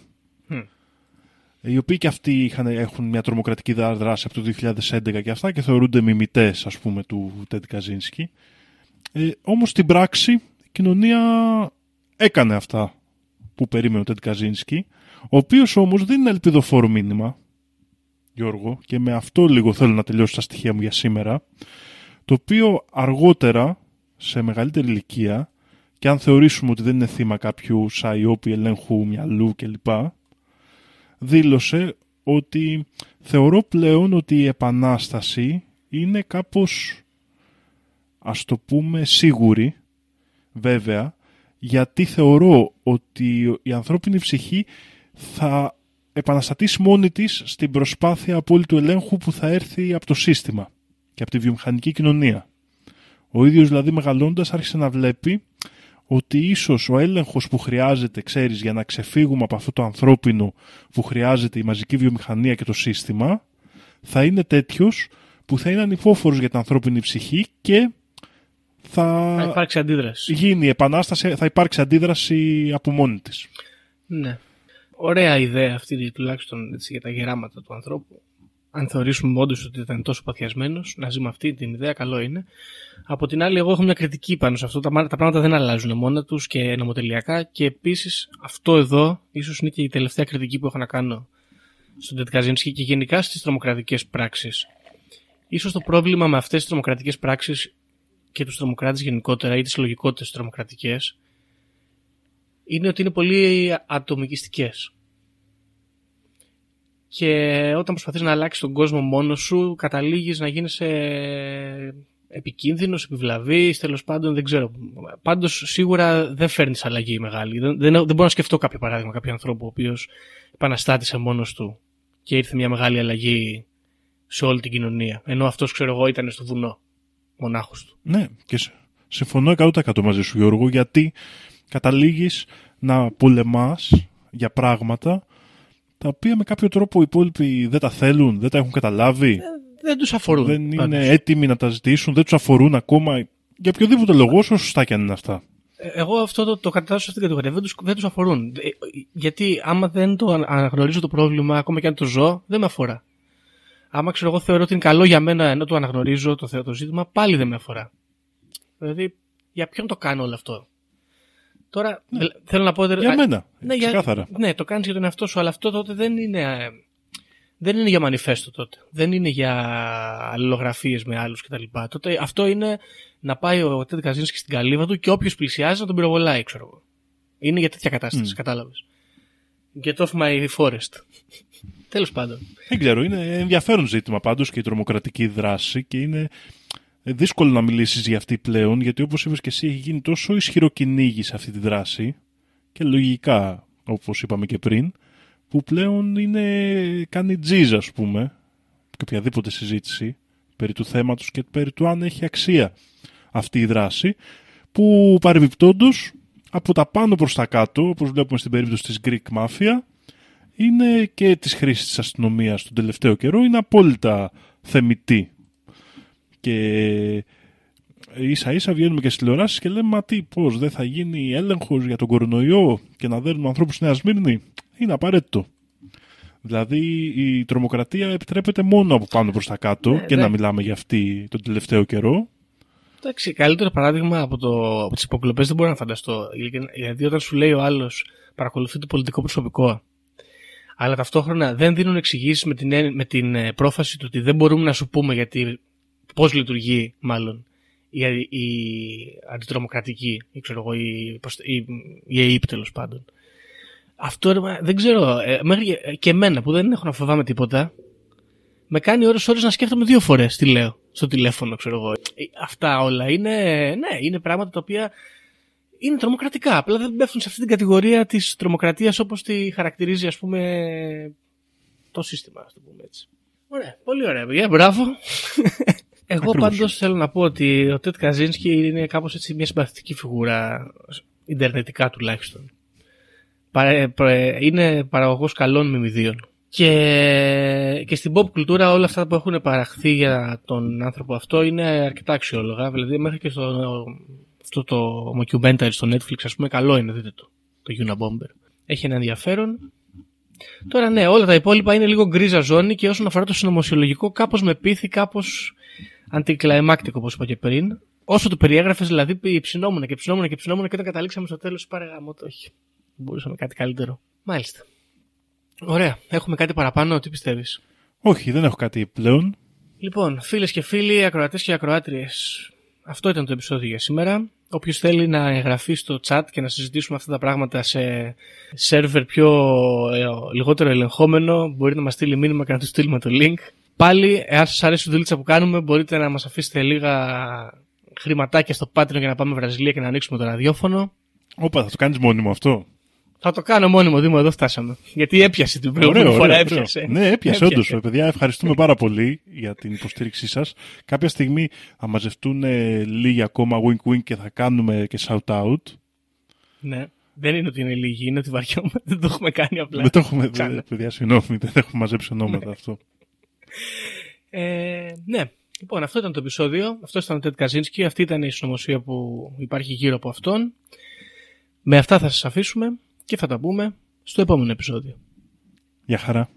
Μμ. Οι οποίοι και αυτοί είχαν, έχουν μια τρομοκρατική δρα- δράση από το 2011 και αυτά και θεωρούνται μιμητές, ας πούμε, του Τέντ Καζίνσκι. Ε, όμως στην πράξη η κοινωνία έκανε αυτά που περίμενε ο Τέντ Καζίνσκι, ο οποίος όμως δεν είναι ελπιδοφόρο μήνυμα, Γιώργο, και με αυτό λίγο θέλω να τελειώσω τα στοιχεία μου για σήμερα, το οποίο αργότερα, σε μεγαλύτερη ηλικία, και αν θεωρήσουμε ότι δεν είναι θύμα κάποιου σαϊόπι ελέγχου μυαλού κλπ, δήλωσε ότι θεωρώ πλέον ότι η επανάσταση είναι κάπως, ας το πούμε, σίγουρη, βέβαια, γιατί θεωρώ ότι η ανθρώπινη ψυχή θα επαναστατήσει μόνη της στην προσπάθεια απόλυτου ελέγχου που θα έρθει από το σύστημα και από τη βιομηχανική κοινωνία. Ο ίδιος δηλαδή μεγαλώντας άρχισε να βλέπει ότι ίσως ο έλεγχος που χρειάζεται, ξέρεις, για να ξεφύγουμε από αυτό το ανθρώπινο που χρειάζεται η μαζική βιομηχανία και το σύστημα, θα είναι τέτοιος που θα είναι ανυπόφορος για την ανθρώπινη ψυχή και θα, Θα υπάρξει αντίδραση. γίνει επανάσταση, θα υπάρξει αντίδραση από μόνη της. Ναι. Ωραία ιδέα αυτή τουλάχιστον έτσι, για τα γεράματα του ανθρώπου. Αν θεωρήσουμε όντως ότι ήταν τόσο παθιασμένος, να ζει με αυτή την ιδέα, καλό είναι. Από την άλλη, εγώ έχω μια κριτική πάνω σε αυτό. Τα, τα πράγματα δεν αλλάζουν μόνα τους και νομοτελειακά. Και επίσης, αυτό εδώ, ίσως είναι και η τελευταία κριτική που έχω να κάνω στον Τετκαζίνσκι και γενικά στις τρομοκρατικές πράξεις. Σω το πρόβλημα με αυτές τις τρομοκρατικές πράξεις και τους τρομοκράτες γενικότερα ή τις λογικότητες τρομοκρατικές είναι ότι είναι πολύ ατομικιστικές. Και όταν προσπαθείς να αλλάξεις τον κόσμο μόνος σου, καταλήγεις να γίνεσαι επικίνδυνος, επιβλαβής, τέλος πάντων δεν ξέρω. Πάντως σίγουρα δεν φέρνεις αλλαγή μεγάλη. Δεν, δεν, δεν μπορώ να σκεφτώ κάποιο παράδειγμα, κάποιο ανθρώπου ο οποίος επαναστάτησε μόνος του και ήρθε μια μεγάλη αλλαγή σε όλη την κοινωνία. Ενώ αυτός ξέρω εγώ ήταν στο βουνό, μονάχος του. Ναι, και σε- συμφωνώ 100% μαζί σου Γιώργο, γιατί καταλήγεις να πολεμάς για πράγματα τα οποία με κάποιο τρόπο οι υπόλοιποι δεν τα θέλουν, δεν τα έχουν καταλάβει, Δεν τους αφορούν. δεν είναι πάντως. έτοιμοι να τα ζητήσουν, δεν τους αφορούν ακόμα για οποιοδήποτε λόγο, όσο σωστά και αν είναι αυτά. Ε, Εγώ αυτό το, το κατατάσσω σε αυτήν την κατηγορία. Δεν τους, δεν τους αφορούν. Ε, Γιατί άμα δεν το ανα- αναγνωρίζω το πρόβλημα, ακόμα και αν το ζω, δεν με αφορά. Άμα ξέρω εγώ θεωρώ ότι είναι καλό για μένα ενώ το αναγνωρίζω το, θε- το ζήτημα, πάλι δεν με αφορά. Δηλαδή, για ποιον το κάνω όλο αυτό; Τώρα, ε, θέλω να πω... ότι- Για α, μένα, ναι, για- ξεκάθαρα. ναι, το κάνεις για τον εαυτό σου, αλλά αυτό τότε δεν είναι, ε, δεν είναι για μανιφέστο τότε. Δεν είναι για αλληλογραφίες με άλλους κτλ. Τότε αυτό είναι να πάει ο Τέντ Καζίνσκι στην καλύβα του και όποιος πλησιάζει να τον πυροβολάει, ξέρω εγώ. Είναι για τέτοια κατάσταση, Μμ. κατάλαβες. Get off my forest. Τέλος πάντων. Δεν ξέρω, είναι ενδιαφέρον ζήτημα πάντως και η τρομοκρατική δράση και είναι δύσκολο να μιλήσεις για αυτή πλέον γιατί όπως είπες και εσύ έχει γίνει τόσο ισχυρό κυνήγι σε αυτή τη δράση και λογικά όπως είπαμε και πριν που πλέον είναι, κάνει τζίζ ας πούμε και οποιαδήποτε συζήτηση περί του θέματος και περί του αν έχει αξία αυτή η δράση που παρεμπιπτόντως από τα πάνω προς τα κάτω όπως βλέπουμε στην περίπτωση της Greek Mafia είναι και της χρήσης της αστυνομίας τον τελευταίο καιρό είναι απόλυτα θεμητή. Και ίσα ίσα βγαίνουμε και στις τηλεοράσεις και λέμε μα τι, πώς δεν θα γίνει έλεγχος για τον κορονοϊό και να δέρνουμε ανθρώπους στη Νέα Σμύρνη; Είναι απαραίτητο. Δηλαδή η τρομοκρατία επιτρέπεται μόνο από πάνω προς τα κάτω Ναι, και ναι. να μιλάμε για αυτή τον τελευταίο καιρό. Εντάξει, καλύτερο παράδειγμα από, το, από τις υποκλοπές δεν μπορώ να φανταστώ. Γιατί όταν σου λέει ο άλλος παρακολουθεί το πολιτικό προσωπικό, αλλά ταυτόχρονα δεν δίνουν εξηγήσεις με την, έν- με την ε, πρόφαση του ότι δεν μπορούμε να σου πούμε γιατί πώς λειτουργεί, μάλλον, η, η αντιτρομοκρατική, ή ξέρω εγώ, η, πώς- η, η ΑΕΠ τέλος πάντων. Αυτό ρε, μα, δεν ξέρω, ε, μέχρι και εμένα που δεν έχω να φοβάμαι τίποτα, με κάνει ώρες ώρες να σκέφτομαι δύο φορές τι λέω στο τηλέφωνο, ξέρω εγώ. Ε, Αυτά όλα είναι, ναι, είναι πράγματα τα οποία είναι τρομοκρατικά. Απλά δεν πέφτουν σε αυτή την κατηγορία της τρομοκρατίας όπως τη χαρακτηρίζει, ας πούμε, το σύστημα, ας το πούμε έτσι. Ωραία, πολύ ωραία, παιδιά, μπράβο. Εγώ Ακριβώς. πάντως θέλω να πω ότι ο Τετ Καζίνσκι είναι κάπως έτσι μια συμπαθητική φιγούρα, ιντερνετικά τουλάχιστον. Παρα- προ- είναι παραγωγός καλών μιμιδίων. Και, και στην pop κουλτούρα όλα αυτά που έχουν παραχθεί για τον άνθρωπο αυτό είναι αρκετά αξιόλογα. Δηλαδή μέχρι και στο, αυτό το documentary στο Netflix ας πούμε καλό είναι, δείτε το, το Unabomber. Έχει ένα ενδιαφέρον. Τώρα ναι, όλα τα υπόλοιπα είναι λίγο γκρίζα ζώνη και όσον αφορά το συνωμοσιολογικό κάπως με πείθει, κάπως αντικλαϊμάκτικο όπως είπα και πριν. Όσο το περιέγραφες δηλαδή ψινόμουν και ψινόμουν και ψινόμουν και όταν καταλήξαμε στο τέλος πάρε γάμο το όχι. Μπορούσαμε κάτι καλύτερο. Μάλιστα. Ωραία. Έχουμε κάτι παραπάνω, τι πιστεύεις; Όχι, δεν έχω κάτι πλέον. Λοιπόν, φίλες και φίλοι, ακροατές και ακροάτριες, αυτό ήταν το επεισόδιο για σήμερα. Όποιος θέλει να εγγραφεί στο chat και να συζητήσουμε αυτά τα πράγματα σε σερβερ πιο ε, λιγότερο ελεγχόμενο, μπορεί να μας στείλει μήνυμα και να του στείλουμε το link. Πάλι, εάν σας αρέσει η δουλίτσα που κάνουμε, μπορείτε να μας αφήσετε λίγα χρηματάκια στο Patreon για να πάμε Βραζιλία και να ανοίξουμε το ραδιόφωνο. Όπα, θα το κάνεις μόνιμο αυτό. Θα το κάνω μόνιμο, Δήμο, εδώ φτάσαμε. Γιατί έπιασε την προηγούμενη Ωραίο, φορά, ωραίο, ωραίο. έπιασε. Ναι, έπιασε, όντως. Παιδιά, ευχαριστούμε πάρα πολύ για την υποστήριξή σας. Κάποια στιγμή θα μαζευτούν ε, λίγοι ακόμα wink-wink και θα κάνουμε και shout-out. Ναι. Δεν είναι ότι είναι λίγοι, είναι ότι βαριόμαστε. Δεν το έχουμε κάνει απλά. Δεν το έχουμε. Ξανά. δε- Παιδιά, συγγνώμη, δεν έχουμε μαζέψει ονόματα αυτό. Ε, ναι. Λοιπόν, αυτό ήταν το επεισόδιο. Αυτό ήταν ο Τέντ Καζίνσκι. Αυτή ήταν η συνωμοσία που υπάρχει γύρω από αυτόν. Με αυτά θα σας αφήσουμε και θα τα πούμε στο επόμενο επεισόδιο. Γεια χαρά.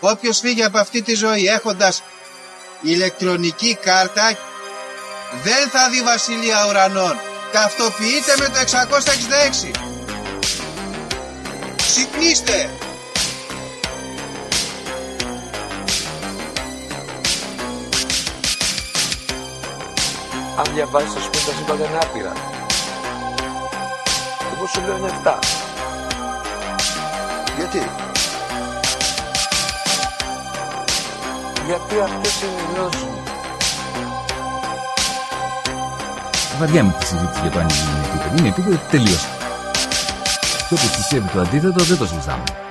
Όποιος φύγει από αυτή τη ζωή έχοντας ηλεκτρονική κάρτα δεν θα δει βασιλεία ουρανών. Ταυτοποιείτε με το 666. Ξυπνήστε! Αν διαβάζεις το σπίτι τα σύμπαντα είναι άπειρα. Εγώ σου λέω είναι 7. Γιατί; Γιατί αυτές είναι οι γνώσεις μου. Βαριά με τη συζήτηση για το αν είναι επίπεδο. Είναι επίπεδο τελείωσε. Και όποιος πιστεύει το αντίθετο δεν το συζητάμε.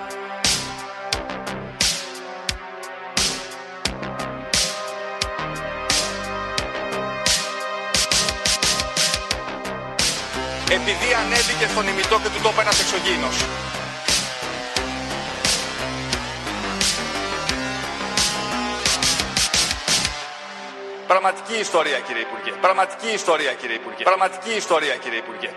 Επειδή ανέβηκε στον ημιτό και του τόπου ένας εξωγήινος. Πραγματική ιστορία κύριε Υπουργέ. Πραγματική ιστορία κύριε Υπουργέ. Πραγματική ιστορία κύριε Υπουργέ.